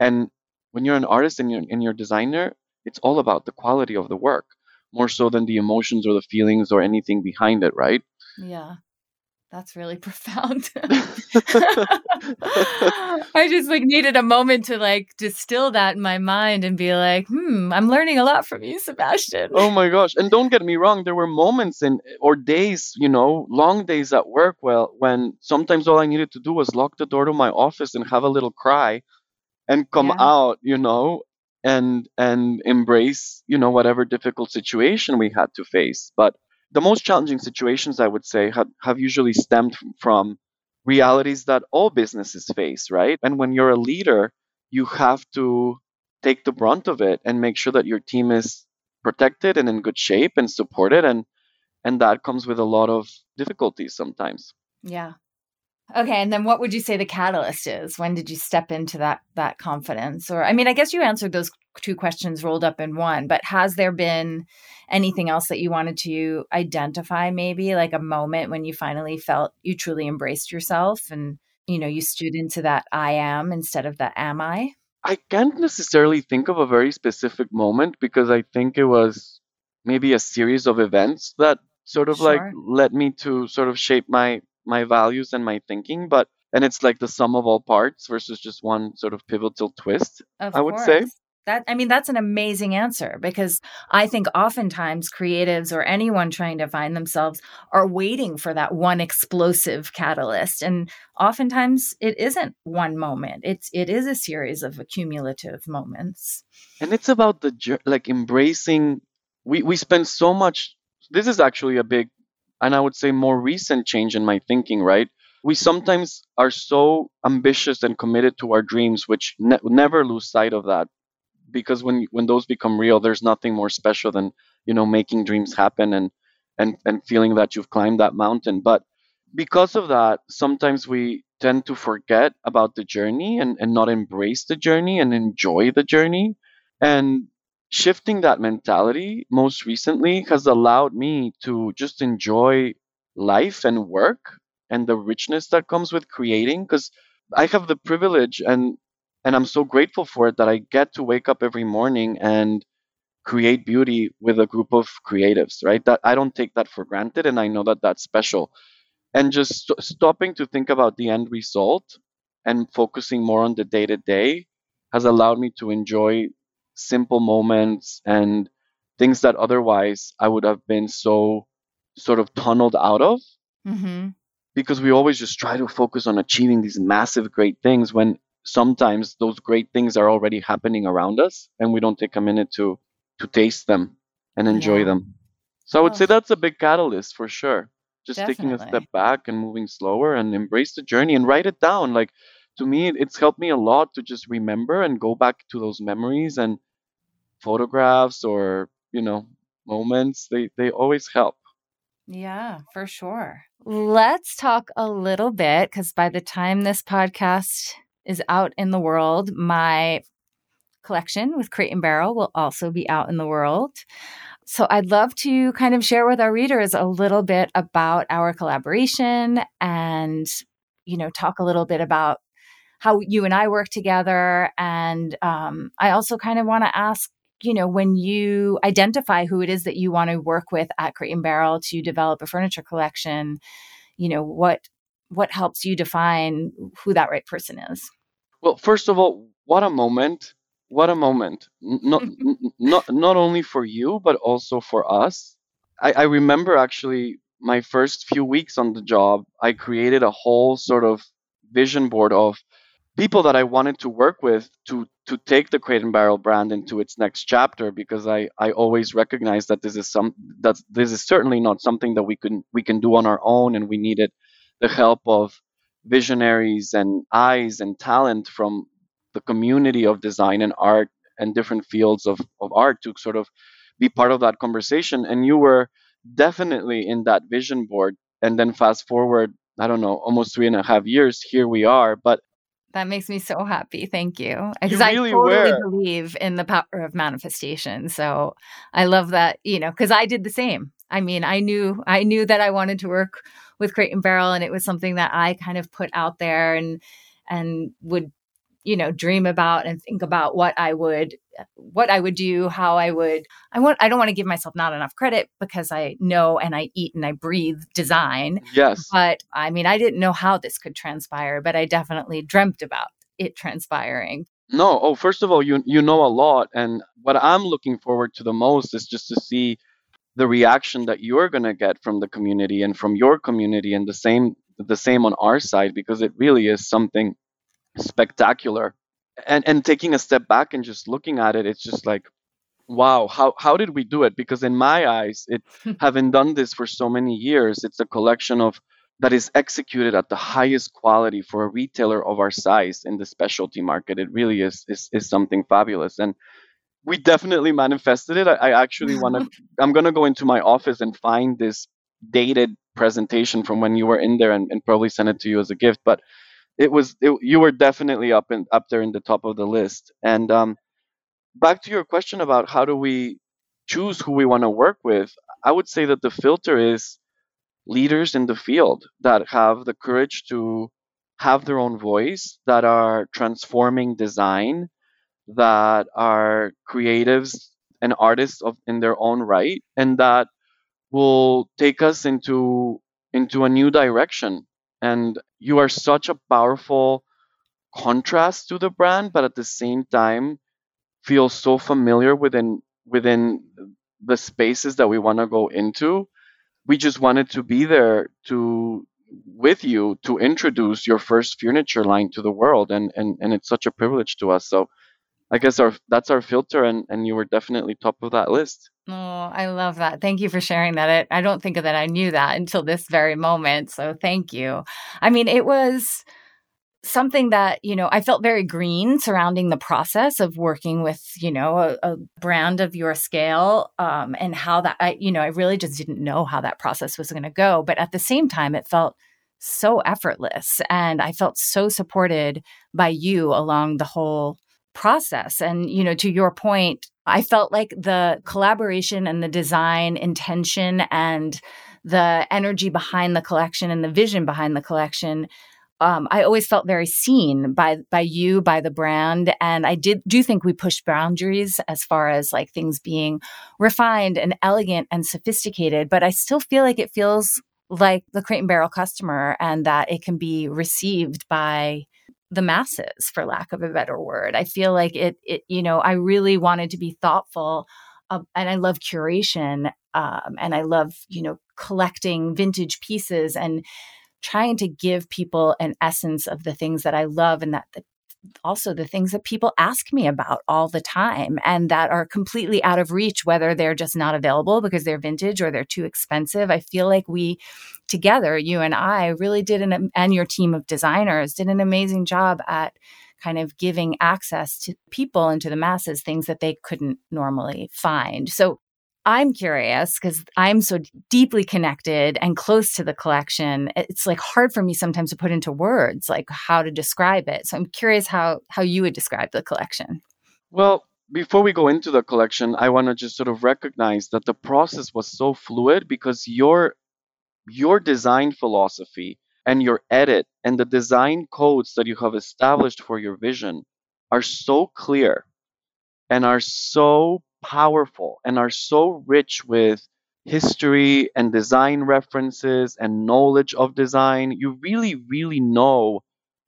And when you're an artist and you're, and you're a designer, it's all about the quality of the work more so than the emotions or the feelings or anything behind it, right? Yeah. That's really *laughs* profound. *laughs* I just like needed a moment to like distill that in my mind and be like, hmm, I'm learning a lot from you, Sebastian. Oh my gosh. And don't get me wrong, there were moments in or days, you know, long days at work well when sometimes all I needed to do was lock the door to my office and have a little cry and come Yeah. out, you know, and and embrace, you know, whatever difficult situation we had to face. But the most challenging situations I would say have, have usually stemmed from realities that all businesses face, right? And when you're a leader, you have to take the brunt of it and make sure that your team is protected and in good shape and supported and and that comes with a lot of difficulties sometimes. Yeah. Okay, and then what would you say the catalyst is? When did you step into that that confidence? Or I mean, I guess you answered those two questions rolled up in one, but has there been anything else that you wanted to identify maybe like a moment when you finally felt you truly embraced yourself and you know, you stood into that I am instead of the am I? I can't necessarily think of a very specific moment because I think it was maybe a series of events that sort of like led me to sort of shape my my values and my thinking but and it's like the sum of all parts versus just one sort of pivotal twist Of I would course. say. That I mean that's an amazing answer because I think oftentimes creatives or anyone trying to find themselves are waiting for that one explosive catalyst and oftentimes it isn't one moment. It's it is a series of accumulative moments. and it's about the like embracing we we spend so much this is actually a big and i would say more recent change in my thinking right? We sometimes are so ambitious and committed to our dreams which ne- never lose sight of that. Because when when those become real there's nothing more special than you know making dreams happen and and and feeling that you've climbed that mountain. But because of that sometimes we tend to forget about the journey and, and not embrace the journey and enjoy the journey. And shifting that mentality most recently has allowed me to just enjoy life and work and the richness that comes with creating because I have the privilege and and I'm so grateful for it that I get to wake up every morning and create beauty with a group of creatives, right? That I don't take that for granted and I know that that's special. And just st- stopping to think about the end result and focusing more on the day to day has allowed me to enjoy simple moments and things that otherwise I would have been so sort of tunneled out of. Mhm. because we always just try to focus on achieving these massive great things when sometimes those great things are already happening around us and we don't take a minute to to taste them and enjoy Yeah. them. So i would Oh, say that's a big catalyst for sure. Just taking a step back and moving slower and embrace the journey and write it down. Like to me it's helped me a lot to just remember and go back to those memories and photographs or you know moments they they always help Yeah, for sure. Let's talk a little bit because by the time this podcast is out in the world, my collection with Crate and Barrel will also be out in the world. So I'd love to kind of share with our readers a little bit about our collaboration and, you know, talk a little bit about how you and I work together. And um, I also kind of want to ask, you know, when you identify who it is that you want to work with at Crate and Barrel to develop a furniture collection, you know, what what helps you define who that right person is? Well, first of all, what a moment what a moment not *laughs* not not only for you but also for us I, I remember actually my first few weeks on the job i created a whole sort of vision board of people that i wanted to work with to to take the crate and barrel brand into its next chapter because i i always recognize that this is some that this is certainly not something that we can we can do on our own and we needed the help of visionaries and eyes and talent from the community of design and art and different fields of, of art to sort of be part of that conversation. And you were definitely in that vision board. And then fast forward, I don't know, almost three and a half years, here we are. But that makes me so happy. Thank you. Because really I totally were. believe in the power of manifestation. So I love that, you know, because I did the same. I mean, I knew I knew that I wanted to work with Crate and Barrel, and it was something that I kind of put out there and and would you know dream about and think about what i would what i would do how i would i want i don't want to give myself not enough credit because i know and i eat and i breathe design yes. but i mean i didn't know how this could transpire but i definitely dreamt about it transpiring. No oh first of all you you know a lot and what i'm looking forward to the most is just to see the reaction that you're going to get from the community and from your community and the same the same on our side because it really is something spectacular. And and taking a step back and just looking at it, it's just like, wow, how how did we do it? Because in my eyes, it *laughs* having done this for so many years, it's a collection of that is executed at the highest quality for a retailer of our size in the specialty market. It really is is, is something fabulous. And we definitely manifested it. I, I actually want to. *laughs* I'm gonna go into my office and find this dated presentation from when you were in there and, and probably send it to you as a gift. But it was it, you were definitely up and up there in the top of the list. And um, back to your question about how do we choose who we want to work with, I would say that the filter is leaders in the field that have the courage to have their own voice, that are transforming design, that are creatives and artists of in their own right, and that will take us into into a new direction and you are such a powerful contrast to the brand but at the same time feel so familiar within within the spaces that we want to go into. We just wanted to be there to with you to introduce your first furniture line to the world and and, and it's such a privilege to us. So I guess our that's our filter, and and you were definitely top of that list. Oh, I love that. Thank you for sharing that. I don't think that I knew that until this very moment. So thank you. I mean, it was something that you know i felt very green surrounding the process of working with you know a, a brand of your scale um, and how that i you know i really just didn't know how that process was going to go but at the same time it felt so effortless and i felt so supported by you along the whole process. And, you know, to your point, I felt like the collaboration and the design intention and the energy behind the collection and the vision behind the collection um, I always felt very seen by by you, by the brand, and I did do think we pushed boundaries as far as like things being refined and elegant and sophisticated. But I still feel like it feels like the Crate and Barrel customer, and that it can be received by the masses for lack of a better word i feel like it it you know i really wanted to be thoughtful and i love curation um, and i love you know collecting vintage pieces and trying to give people an essence of the things that i love and that the also the things that people ask me about all the time and that are completely out of reach, whether they're just not available because they're vintage or they're too expensive. I feel like we together, you and I, really did an, and your team of designers did an amazing job at kind of giving access to people and to the masses things that they couldn't normally find. So I'm curious because I'm so deeply connected and close to the collection. It's like hard for me sometimes to put into words like how to describe it. So I'm curious how how you would describe the collection. Well, before we go into the collection, I want to just sort of recognize that the process was so fluid because your your design philosophy and your edit and the design codes that you have established for your vision are so clear and are so powerful and are so rich with history and design references and knowledge of design. You really, really know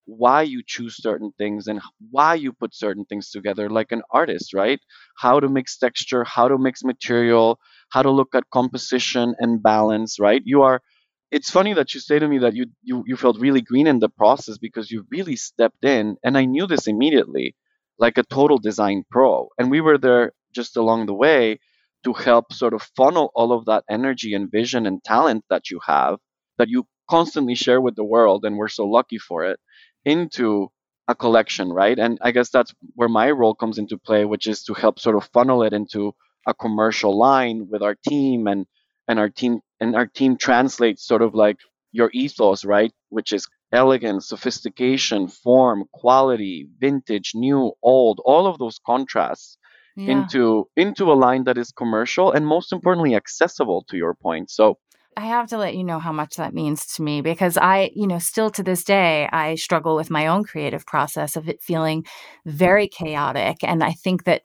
why you choose certain things and why you put certain things together, like an artist, right? How to mix texture, how to mix material, how to look at composition and balance, right? You are. It's funny that you say to me that you, you you felt really green in the process because you really stepped in, and I knew this immediately, like a total design pro. And we were there just along the way to help sort of funnel all of that energy and vision and talent that you have that you constantly share with the world and we're so lucky for it into a collection right and i guess that's where my role comes into play which is to help sort of funnel it into a commercial line with our team and and our team and our team translates sort of like your ethos right which is elegance sophistication form quality vintage new old all of those contrasts yeah. into into a line that is commercial and most importantly accessible to your point so I have to let you know how much that means to me because I, you know, still to this day, I struggle with my own creative process of it feeling very chaotic. And I think that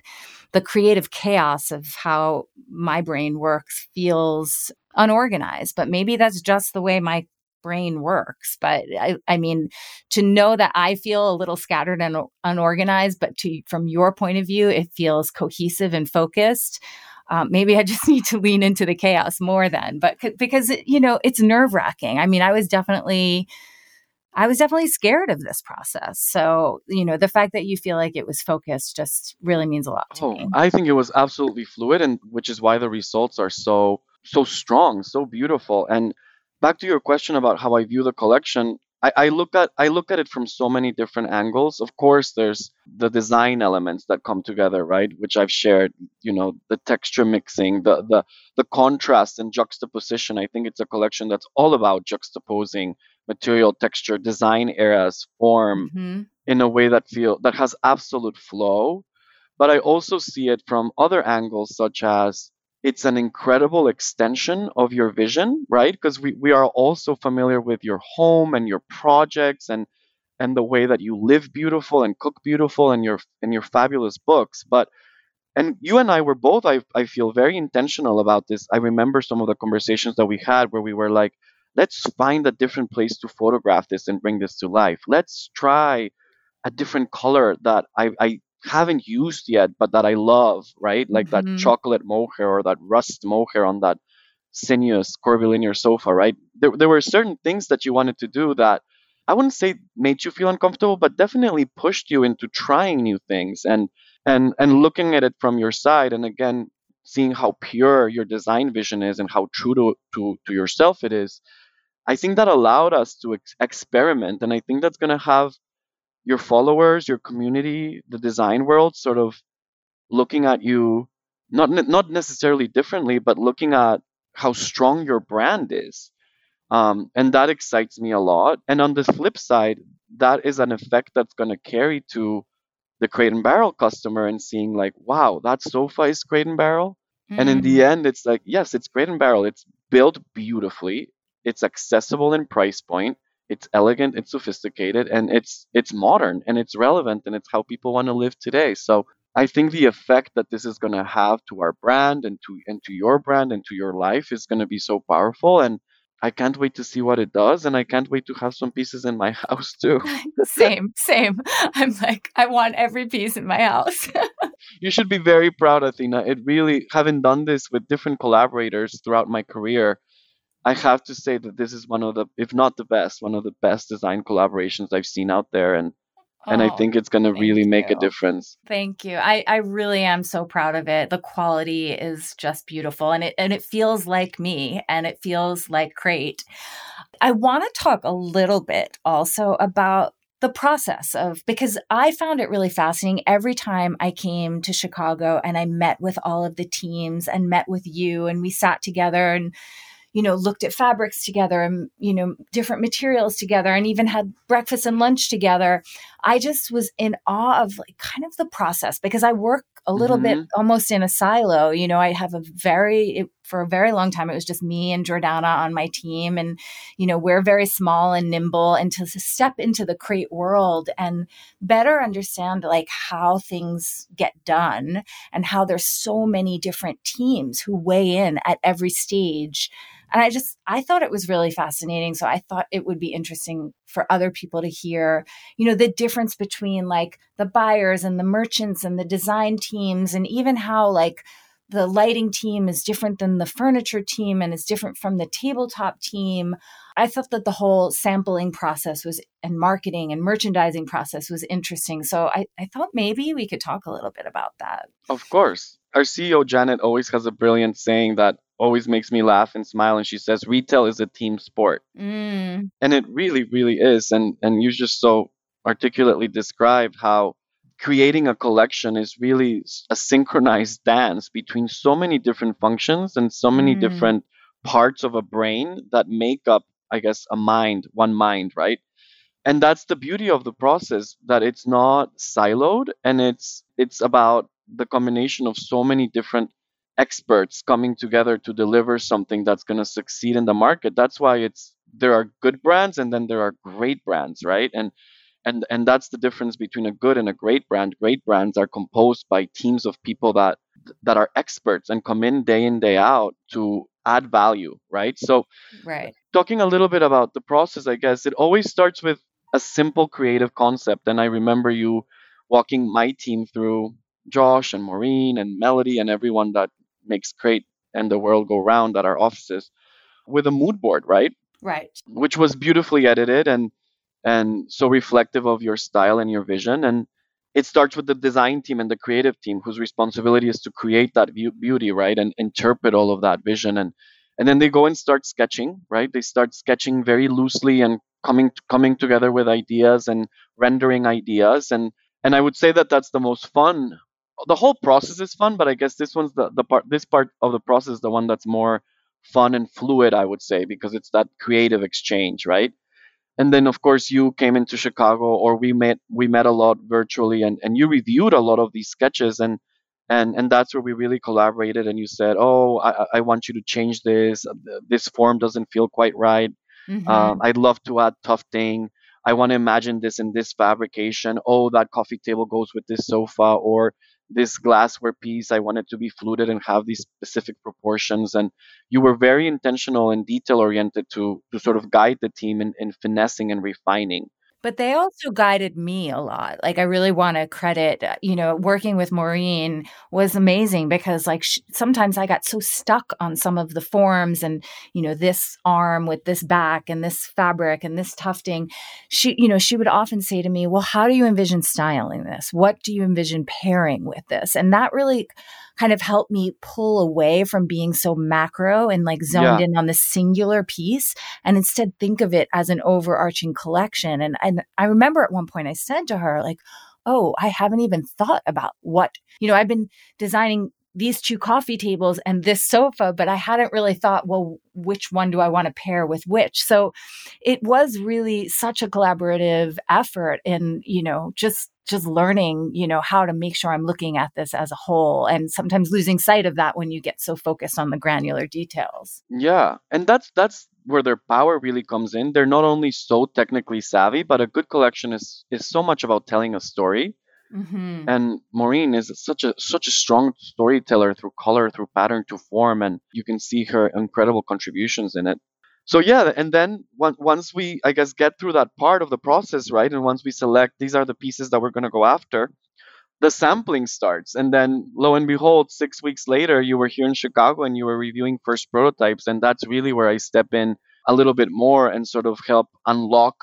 the creative chaos of how my brain works feels unorganized, but maybe that's just the way my brain works. But I, I mean, to know that I feel a little scattered and unorganized, but to from your point of view, it feels cohesive and focused. Um, maybe I *laughs* just need to lean into the chaos more then, but c- because you know it's nerve wracking. I mean, I was definitely. I was definitely scared of this process. So, you know, the fact that you feel like it was focused just really means a lot to oh, me. I think it was absolutely fluid and which is why the results are so so strong, so beautiful. And back to your question about how I view the collection, I, I look at I look at it from so many different angles. Of course, there's the design elements that come together, right? Which I've shared. You know, the texture mixing, the the the contrast and juxtaposition. I think it's a collection that's all about juxtaposing material, texture, design eras, form mm-hmm. in a way that feel that has absolute flow. But I also see it from other angles, such as it's an incredible extension of your vision, right? Because we, we are also familiar with your home and your projects and and the way that you live beautiful and cook beautiful and your and your fabulous books. But and you and I were both, I, I feel very intentional about this. I remember some of the conversations that we had where we were like, let's find a different place to photograph this and bring this to life. Let's try a different color that I, I haven't used yet, but that I love, right? Like mm-hmm. that chocolate mohair or that rust mohair on that sinuous curvilinear sofa, right? There, there were certain things that you wanted to do that I wouldn't say made you feel uncomfortable, but definitely pushed you into trying new things and and and looking at it from your side, and again seeing how pure your design vision is and how true to to, to yourself it is. I think that allowed us to ex- experiment, and I think that's going to have your followers, your community, the design world sort of looking at you not not necessarily differently, but looking at how strong your brand is. Um, and that excites me a lot. And on the flip side, that is an effect that's going to carry to the Crate and Barrel customer and seeing like, wow, that sofa is Crate and Barrel. Mm. And in the hmm. end, it's like, yes, it's Crate and Barrel. It's built beautifully. It's accessible in price point it's elegant it's sophisticated and it's it's modern and it's relevant and it's how people want to live today so i think the effect that this is going to have to our brand and to and to your brand and to your life is going to be so powerful and I can't wait to see what it does, and I can't wait to have some pieces in my *laughs* house too. *laughs* same, same. *laughs* I'm like, I want every piece in my house. you should be very proud, Athena. It really, having done this with different collaborators throughout my career, I have to say that this is one of the, if not the best, one of the best design collaborations I've seen out there, and and I oh, think it's going to really make a difference. Thank you. I I really am so proud of it. The quality is just beautiful, and it and it feels like me, and it feels like Crate. I want to talk a little bit also about the process of because I found it really fascinating every time I came to Chicago and I met with all of the teams and met with you and we sat together and you know looked at fabrics together and you know different materials together and even had breakfast and lunch together i just was in awe of like kind of the process because i work a little mm-hmm. bit almost in a silo. You know, I have a very, it, for a very long time, it was just me and Jordana on my team. And, you know, we're very small and nimble. And to step into the crate world and better understand like how things get done and how there's so many different teams who weigh in at every stage and I just, I thought it was really fascinating. So I thought it would be interesting for other people to hear, you know, the difference between like the buyers and the merchants and the design teams, and even how like the lighting team is different than the furniture team and is different from the tabletop team. I thought that the whole sampling process was and marketing and merchandising process was interesting. So I, I thought maybe we could talk a little bit about that. Of course. Our CEO Janet always has a brilliant saying that always makes me laugh and smile and she says retail is a team sport mm. and it really really is and and you just so articulately described how creating a collection is really a synchronized dance between so many different functions and so many mm. different parts of a brain that make up i guess a mind one mind right and that's the beauty of the process that it's not siloed and it's it's about the combination of so many different experts coming together to deliver something that's going to succeed in the market. That's why it's there are good brands and then there are great brands right? And and and that's the difference between a good and a great brand. Great brands are composed by teams of people that that are experts and come in day in day out to add value right? So right. talking a little bit about the process i guess it always starts with a simple creative concept. And i remember you walking my team through josh and maureen and melody and everyone that makes Crate and the world go round at our offices with a mood board, right? Right. Which was beautifully edited and and so reflective of your style and your vision. And it starts with the design team and the creative team whose responsibility is to create that beauty right? And interpret all of that vision. And and then they go and start sketching right? They start sketching very loosely and coming coming together with ideas and rendering ideas. And and i would say that that's the most fun the whole process is fun, but I guess this one's the, the part this part of the process is the one that's more fun and fluid, I would say, because it's that creative exchange, right? And then of course you came into Chicago or we met we met a lot virtually and, and you reviewed a lot of these sketches and and and that's where we really collaborated and you said, Oh, I, I want you to change this. This form doesn't feel quite right. Mm-hmm. Um, I'd love to add tufting. I want to imagine this in this fabrication. Oh, that coffee table goes with this sofa, or this glassware piece i wanted to be fluted and have these specific proportions and you were very intentional and detail oriented to to sort of guide the team in, in finessing and refining but they also guided me a lot. Like I really want to credit, uh, you know, working with Maureen was amazing because like sh- sometimes I got so stuck on some of the forms and, you know, this arm with this back and this fabric and this tufting. She, you know, she would often say to me, "Well, how do you envision styling this? What do you envision pairing with this?" And that really kind of helped me pull away from being so macro and like zoned yeah. in on the singular piece and instead think of it as an overarching collection. And, and I remember at one point I said to her, like, oh, I haven't even thought about what, you know, I've been designing these two coffee tables and this sofa, but I hadn't really thought, well, which one do I want to pair with which? So it was really such a collaborative effort and, you know, just just learning, you know, how to make sure I'm looking at this as a whole and sometimes losing sight of that when you get so focused on the granular details. Yeah. And that's that's where their power really comes in. They're not only so technically savvy, but a good collection is is so much about telling a story. Mm-hmm. And Maureen is such a such a strong storyteller through color, through pattern to form, and you can see her incredible contributions in it so yeah and then once we i guess get through that part of the process right and once we select these are the pieces that we're going to go after the sampling starts and then lo and behold six weeks later you were here in chicago and you were reviewing first prototypes and that's really where i step in a little bit more and sort of help unlock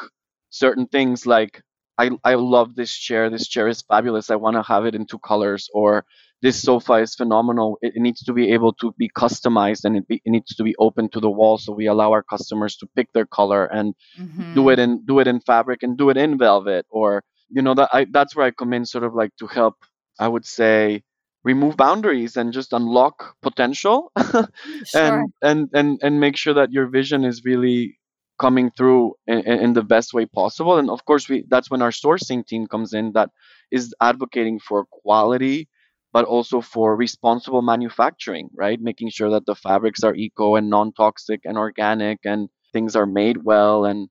certain things like I, I love this chair. This chair is fabulous. I want to have it in two colors. Or this sofa is phenomenal. It, it needs to be able to be customized and it, be, it needs to be open to the wall. So we allow our customers to pick their color and Mm-hmm. do it in do it in fabric and do it in velvet or you know that I, that's where I come in sort of like to help I would say remove boundaries and just unlock potential *laughs* Sure. and and and and make sure that your vision is really coming through in, in in the best way possible and of course we that's when our sourcing team comes in that is advocating for quality but also for responsible manufacturing right? Making sure that the fabrics are eco and non-toxic and organic and things are made well and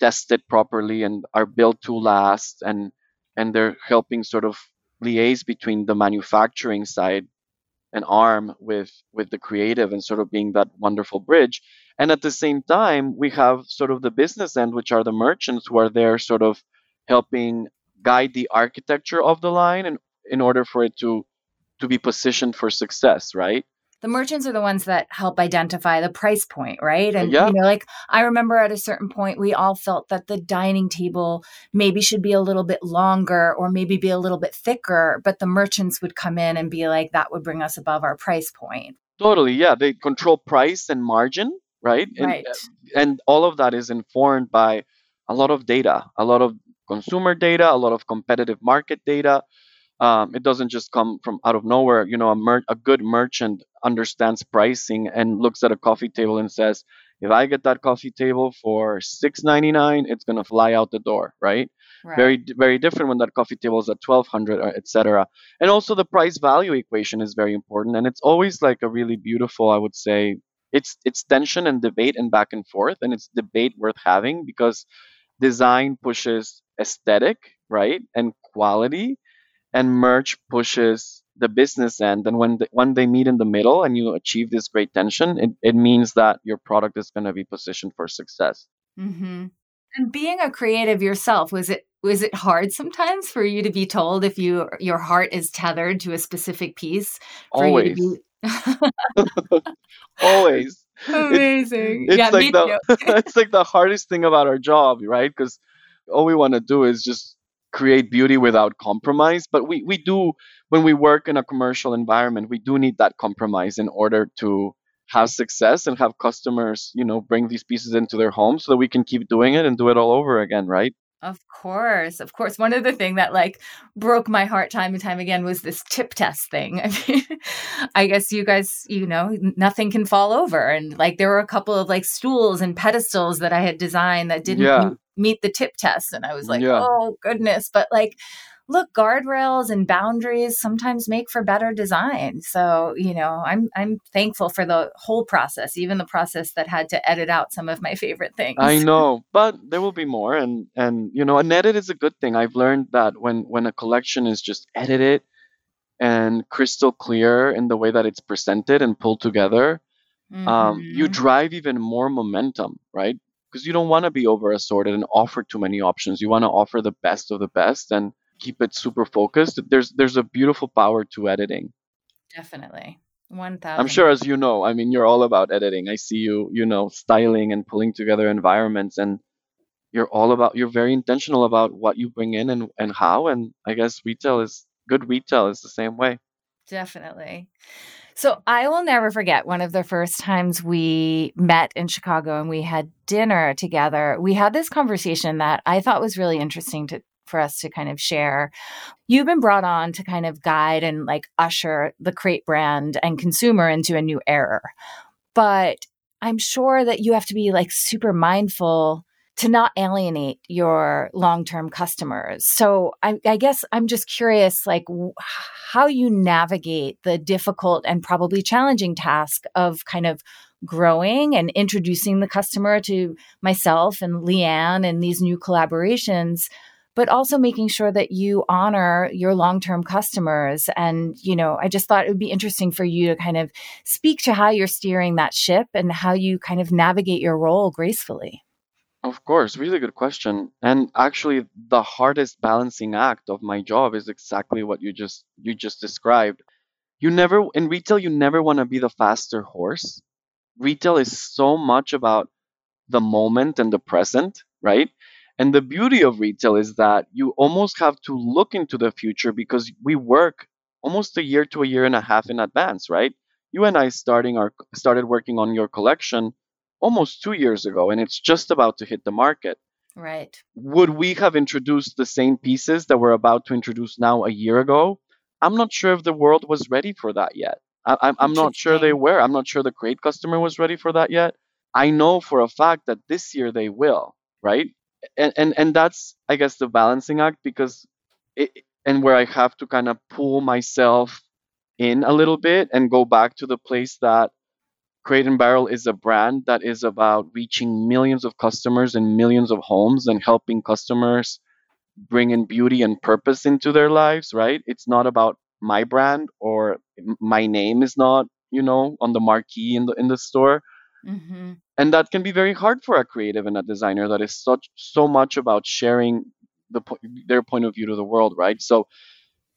tested properly and are built to last and and they're helping sort of liaise between the manufacturing side and arm with with the creative and sort of being that wonderful bridge. And at the same time we have sort of the business end which are the merchants who are there sort of helping guide the architecture of the line and in order for it to to be positioned for success right the merchants are the ones that help identify the price point, right? And Yeah. you know, like I remember at a certain point we all felt that the dining table maybe should be a little bit longer or maybe be a little bit thicker, but the merchants would come in and be like that would bring us above our price point. totally yeah they control price and margin right and, Right. Uh, and all of that is informed by a lot of data, a lot of consumer data, a lot of competitive market data. Um, it doesn't just come from out of nowhere. You know, a, mer- a good merchant understands pricing and looks at a coffee table and says, if I get that coffee table for six ninety nine, it's gonna fly out the door, right? Right. Very very different when that coffee table is at twelve hundred, etc. And also the price value equation is very important, and it's always like a really beautiful, I would say, it's it's tension and debate and back and forth, and it's debate worth having because design pushes aesthetic, right, and quality, and merch pushes the business end. And when the, when they meet in the middle and you achieve this great tension, it, it means that your product is going to be positioned for success. hmm And being a creative yourself, was it was it hard sometimes for you to be told if you your heart is tethered to a specific piece? For Always, You to always. *laughs* be... Amazing. It's yeah, like the *laughs* it's like the hardest thing about our job, right? Because all we want to do is just create beauty without compromise. But we we do when we work in a commercial environment, we do need that compromise in order to have success and have customers, you know, bring these pieces into their home so that we can keep doing it and do it all over again, right? Of course, of course. One of the thing that like broke my heart time and time again was this tip test thing. *laughs* I mean, I guess you guys, you know, nothing can fall over, and like there were a couple of like stools and pedestals that I had designed that didn't Yeah. meet, the tip test, and I was like, Yeah. oh goodness. But like, look, guardrails and boundaries sometimes make for better design. So you know, I'm I'm thankful for the whole process, even the process that had to edit out some of my favorite things. I *laughs* know, but there will be more, and and you know, an edit is a good thing. I've learned that when when a collection is just edited and crystal clear in the way that it's presented and pulled together, um, you Mhm. drive even more momentum, right? Because you don't want to be over assorted and offer too many options. You want to offer the best of the best and keep it super focused. There's there's a beautiful power to editing. Definitely. 1000 I'm sure, as you know, I mean, you're all about editing. I see you, you know, styling and pulling together environments, and you're all about. You're very intentional about what you bring in and and how. And I guess retail is good. Retail is the same way. Definitely. So I will never forget one of the first times we met in Chicago and we had dinner together. We had this conversation that I thought was really interesting to for us to kind of share. You've been brought on to kind of guide and like usher the crate brand and consumer into a new era. But I'm sure that you have to be like super mindful to not alienate your long-term customers. So I, I guess I'm just curious, like w- how you navigate the difficult and probably challenging task of kind of growing and introducing the customer to myself and Leanne and these new collaborations but also making sure that you honor your long-term customers and you know i just thought it would be interesting for you to kind of speak to how you're steering that ship and how you kind of navigate your role gracefully Of course, really good question. And actually, the hardest balancing act of my job is exactly what you just you just described. You never in retail, you never want to be the faster horse. Retail is so much about the moment and the present, right? And the beauty of retail is that you almost have to look into the future because we work almost a year to a year and a half in advance, right? You and I starting our started working on your collection almost 2 years ago and it's just about to hit the market. Right. Would we have introduced the same pieces that we're about to introduce now a year ago? I'm not sure if the world was ready for that yet. I, I'm, I'm not sure they were. I'm not sure the Crate customer was ready for that yet. I know for a fact that this year they will, right? And and, and that's I guess the balancing act because it, and where I have to kind of pull myself in a little bit and go back to the place that Crate and Barrel is a brand that is about reaching millions of customers and millions of homes and helping customers bring in beauty and purpose into their lives, right? It's not about my brand or my name is not, you know, on the marquee in the in the store. Mm-hmm. And that can be very hard for a creative and a designer that is such so much about sharing the their point of view to the world, right? So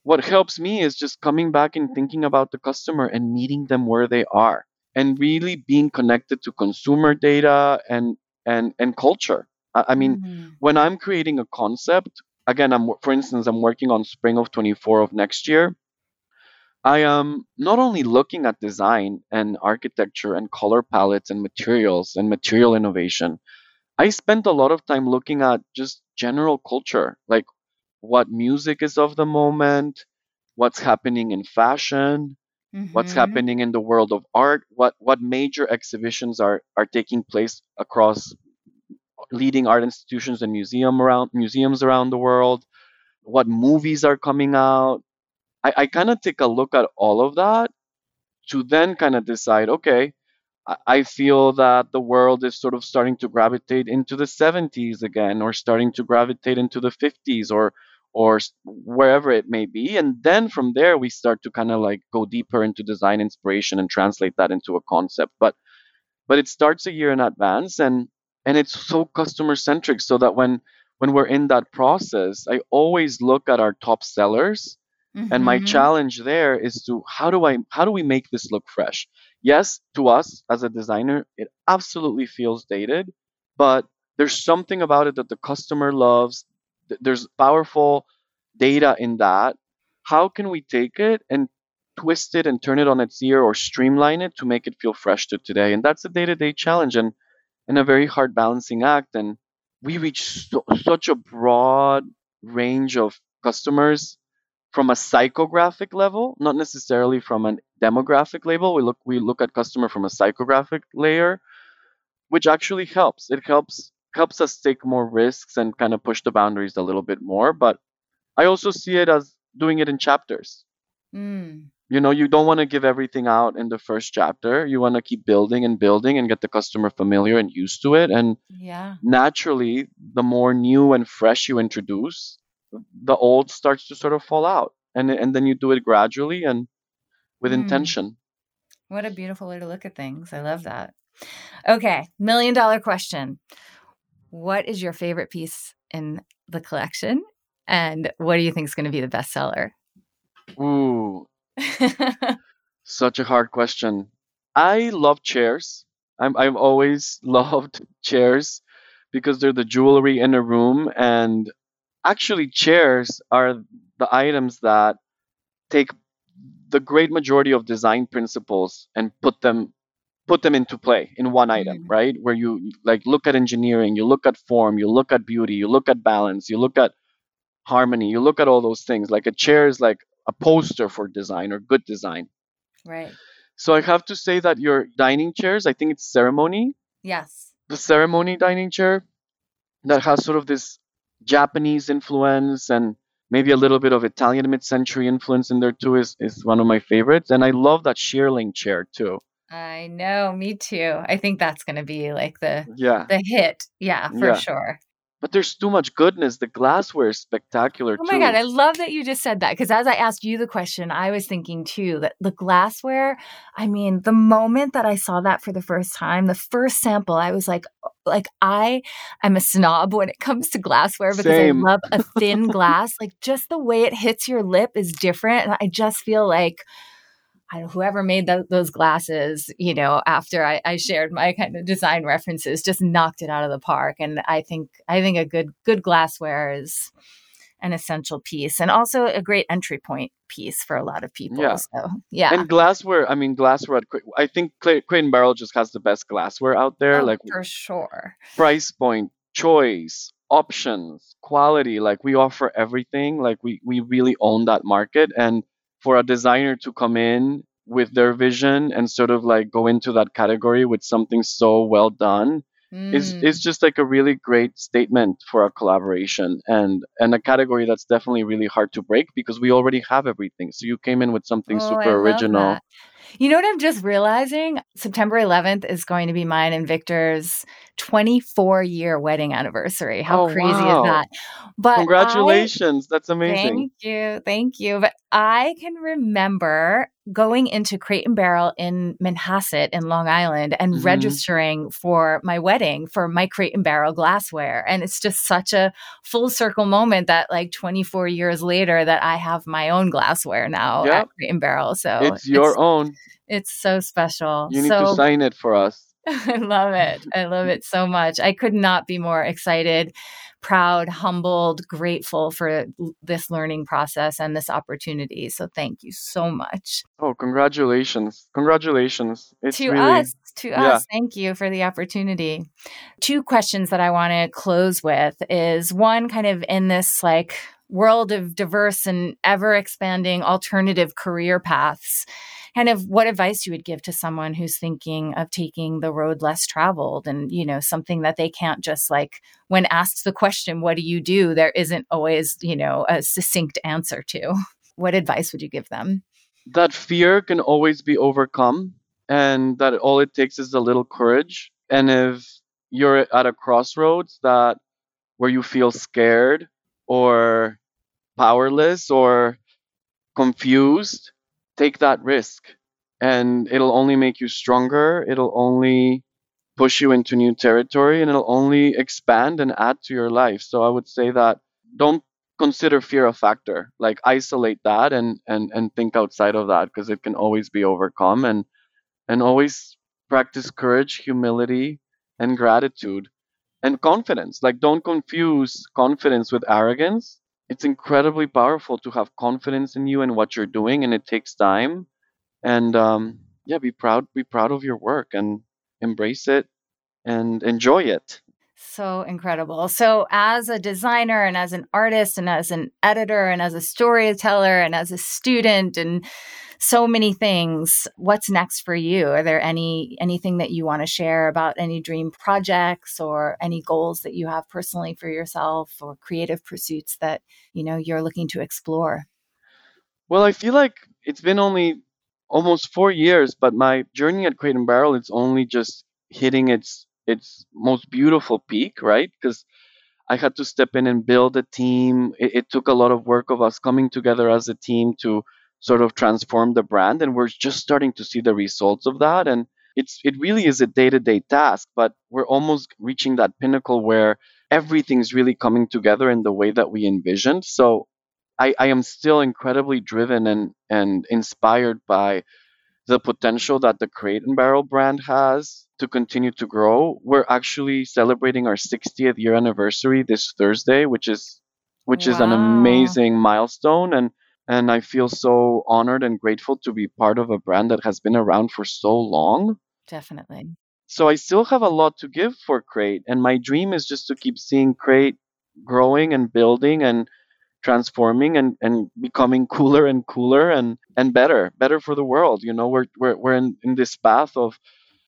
what helps me is just coming back and thinking about the customer and meeting them where they are and really being connected to consumer data and and and culture. I, I mean, mm-hmm. when I'm creating a concept, again, I'm for instance, I'm working on spring of 24 of next year. I am not only looking at design and architecture and color palettes and materials and material innovation. I spent a lot of time looking at just general culture, like what music is of the moment, what's happening in fashion, mm-hmm. what's happening in the world of art, what what major exhibitions are are taking place across leading art institutions and museum around museums around the world, what movies are coming out. I, I kind of take a look at all of that to then kind of decide, okay, I feel that the world is sort of starting to gravitate into the 70s again, or starting to gravitate into the 50s, or or wherever it may be. And then from there, we start to kind of like go deeper into design inspiration and translate that into a concept. But but it starts a year in advance, and and it's so customer centric, so that when when we're in that process, I always look at our top sellers Mm-hmm. And my mm-hmm. challenge there is to how do I how do we make this look fresh? Yes, to us as a designer, it absolutely feels dated, but there's something about it that the customer loves. There's powerful data in that. How can we take it and twist it and turn it on its ear or streamline it to make it feel fresh to today? And that's a day-to-day challenge and and a very hard balancing act. And we reach so, such a broad range of customers from a psychographic level, not necessarily from a demographic label. We look we look at customer from a psychographic layer, which actually helps. It helps helps us take more risks and kind of push the boundaries a little bit more. But I also see it as doing it in chapters. Mm. You know, you don't want to give everything out in the first chapter. You want to keep building and building and get the customer familiar and used to it. And yeah. naturally, the more new and fresh you introduce, the old starts to sort of fall out and and then you do it gradually and with mm. intention. What a beautiful way to look at things. I love that. Okay million dollar question. What is your favorite piece in the collection and what do you think is going to be the best seller ooh. *laughs* Such a hard question. I love chairs. I'm, i've always *laughs* loved chairs because they're the jewelry in a room and actually chairs are the items that take the great majority of design principles and put them put them into play in one item mm-hmm. right? Where you like look at engineering you look at form you look at beauty you look at balance you look at harmony you look at all those things. Like a chair is like a poster for design or good design. Right. So i have to say that your dining chairs i think it's ceremony. Yes. The ceremony dining chair that has sort of this Japanese influence and maybe a little bit of Italian mid-century influence in there too is, is one of my favorites. And I love that shearling chair too. I know, me too. I think that's going to be like the yeah the hit, yeah, for yeah. sure but there's too much goodness. The glassware is spectacular. Oh my too. god, I love that you just said that because as I asked you the question, I was thinking too that the glassware. I mean, the moment that I saw that for the first time, the first sample, I was like, oh, like I am a snob when it comes to glassware because Same. I love a thin *laughs* glass. Like just the way it hits your lip is different, and I just feel like I don't, whoever made the, those glasses, you know, after I, I, shared my kind of design references, just knocked it out of the park. And I think I think a good good glassware is an essential piece and also a great entry point piece for a lot of people. Yeah. So, yeah. And glassware, I mean, glassware, I think Cla- Crate Barrel just has the best glassware out there. Oh, like for sure. price point, choice, options, quality. Like we offer everything. Like we, we really own that market. And for a designer to come in with their vision and sort of like go into that category with something so well done is Mm. is just like a really great statement for a collaboration and and a category that's definitely really hard to break because we already have everything. So you came in with something Oh, super original. that. You know what I'm just realizing? September 11th is going to be mine and Victor's 24 year wedding anniversary. How Oh, crazy wow. is that? But I- Congratulations. That's amazing. Thank you. Thank you. But I can remember going into Crate and Barrel in Manhasset in Long Island and Mhm. registering for my wedding for my Crate and Barrel glassware. And it's just such a full circle moment that like 24 years later that I have my own glassware now Yep. at Crate and Barrel. So it's your own. It's so special. You need so to sign it for us. *laughs* I love it. I love it so much. I could not be more excited, proud, humbled, grateful for this learning process and this opportunity. So thank you so much. Oh, congratulations. Congratulations. It's to really us, to yeah. us, thank you for the opportunity. Two questions that I want to close with is one kind of in this like world of diverse and ever expanding alternative career paths kind of what advice you would give to someone who's thinking of taking the road less traveled and you know something that they can't just like when asked the question what do you do? there isn't always you know a succinct answer to. What advice would you give them? That fear can always be overcome and that all it takes is a little courage. And if you're at a crossroads that where you feel scared or powerless or confused take that risk and it'll only make you stronger it'll only push you into new territory and it'll only expand and add to your life. So i would say that don't consider fear a factor. Like isolate that and and and think outside of that because it can always be overcome. And and always practice courage humility and gratitude and confidence. Like don't confuse confidence with arrogance it's incredibly powerful to have confidence in you and what you're doing and it takes time. And um yeah be proud be proud of your work and embrace it and enjoy it So incredible. So, as a designer and as an artist and as an editor and as a storyteller and as a student and so many things, what's next for you? Are there any anything that you want to share about any dream projects or any goals that you have personally for yourself or creative pursuits that, you know, you're looking to explore? Well, I feel like it's been only almost four years, but my journey at Crate and Barrel it's only just hitting its its most beautiful peak, right? Because I had to step in and build a team. It, it took a lot of work of us coming together as a team to sort of transform the brand, and we're just starting to see the results of that. And it's it really is a day to day task, but we're almost reaching that pinnacle where everything's really coming together in the way that we envisioned. So I, I am still incredibly driven and, and inspired by the potential that the Crate and Barrel brand has to continue to grow. We're actually celebrating our 60th year anniversary this Thursday, which is which is an amazing milestone and and I feel so honored and grateful to be part of a brand that has been around for so long. Definitely. So I still have a lot to give for Crate and my dream is just to keep seeing Crate growing and building and transforming and, and becoming cooler and cooler and, and better, better for the world. You know, we're we're we're in, in this path of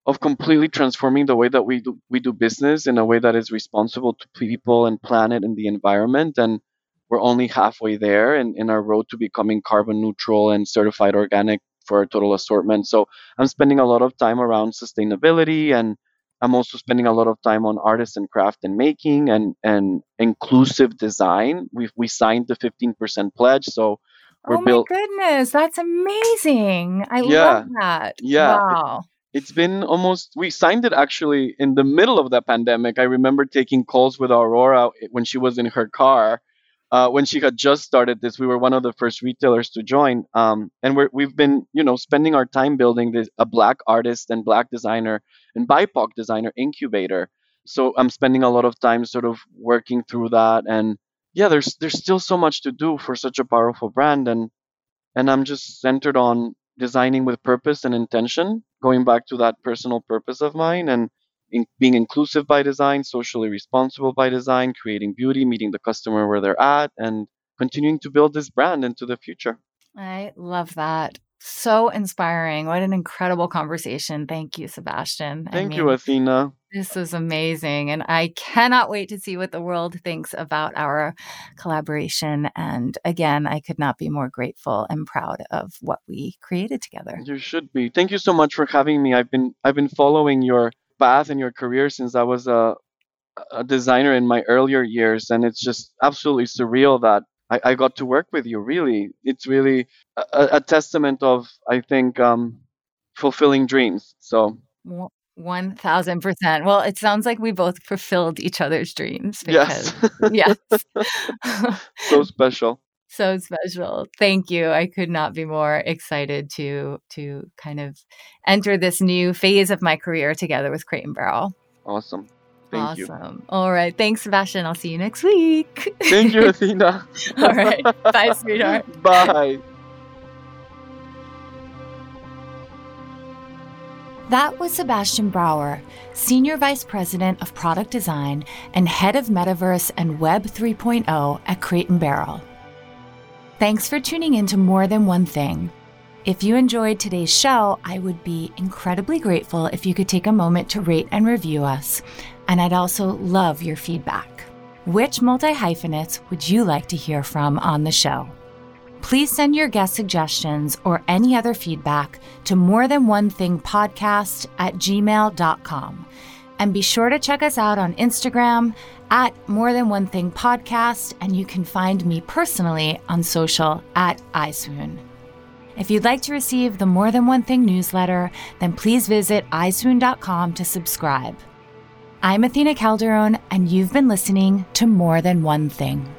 of completely transforming the way that we do we do business in a way that is responsible to people and planet and the environment and we're only halfway there in, in our road to becoming carbon neutral and certified organic for our total assortment. So I'm spending a lot of time around sustainability and I'm also spending a lot of time on artists and craft and making and, and inclusive design. We've we signed the 15% pledge, so we're oh my built. goodness, that's amazing. I Yeah. love that. Yeah. Wow. It's been almost we signed it actually in the middle of the pandemic. I remember taking calls with Aurora when she was in her car. Uh, when she had just started this, we were one of the first retailers to join, um, and we're, we've been, you know, spending our time building this a black artist and black designer and BIPOC designer incubator. So I'm spending a lot of time sort of working through that and yeah, there's there's still so much to do for such a powerful brand, and and I'm just centered on designing with purpose and intention, going back to that personal purpose of mine, and in, being inclusive by design, socially responsible by design, creating beauty, meeting the customer where they're at, and continuing to build this brand into the future. I love that. So inspiring. What an incredible conversation. Thank you, Sebastian. Thank I mean, you, Athena. This is amazing. And I cannot wait to see what the world thinks about our collaboration. And again, I could not be more grateful and proud of what we created together. You should be. Thank you so much for having me. I've been I've been following your path in your career since I was a a designer in my earlier years and it's just absolutely surreal that I, I got to work with you. Really, it's really a, a testament of I think um, fulfilling dreams. So. One thousand percent. Well, it sounds like we both fulfilled each other's dreams. Because, yes. yes. *laughs* so special. So special. Thank you. I could not be more excited to to kind of enter this new phase of my career together with Crate and Barrel. Awesome. Thank awesome. You. All right. Thanks, Sebastian. I'll see you next week. Thank you, Athena. *laughs* All right. Bye, sweetheart. *laughs* Bye. That was Sebastian Brauer, Senior Vice President of Product Design and Head of Metaverse and Web 3.0 at Crate and Barrel. Thanks for tuning in to More Than One Thing. If you enjoyed today's show, I would be incredibly grateful if you could take a moment to rate and review us and I'd also love your feedback. Which multi hyphenates would you like to hear from on the show? Please send your guest suggestions or any other feedback to more than one thing podcast at gmail.com. And be sure to check us out on Instagram at more than one thing podcast. And you can find me personally on social at EyeSwoon. If you'd like to receive the More Than One Thing newsletter, then please visit EyeSwoon.com to subscribe. I'm Athena Calderone, and you've been listening to More Than One Thing.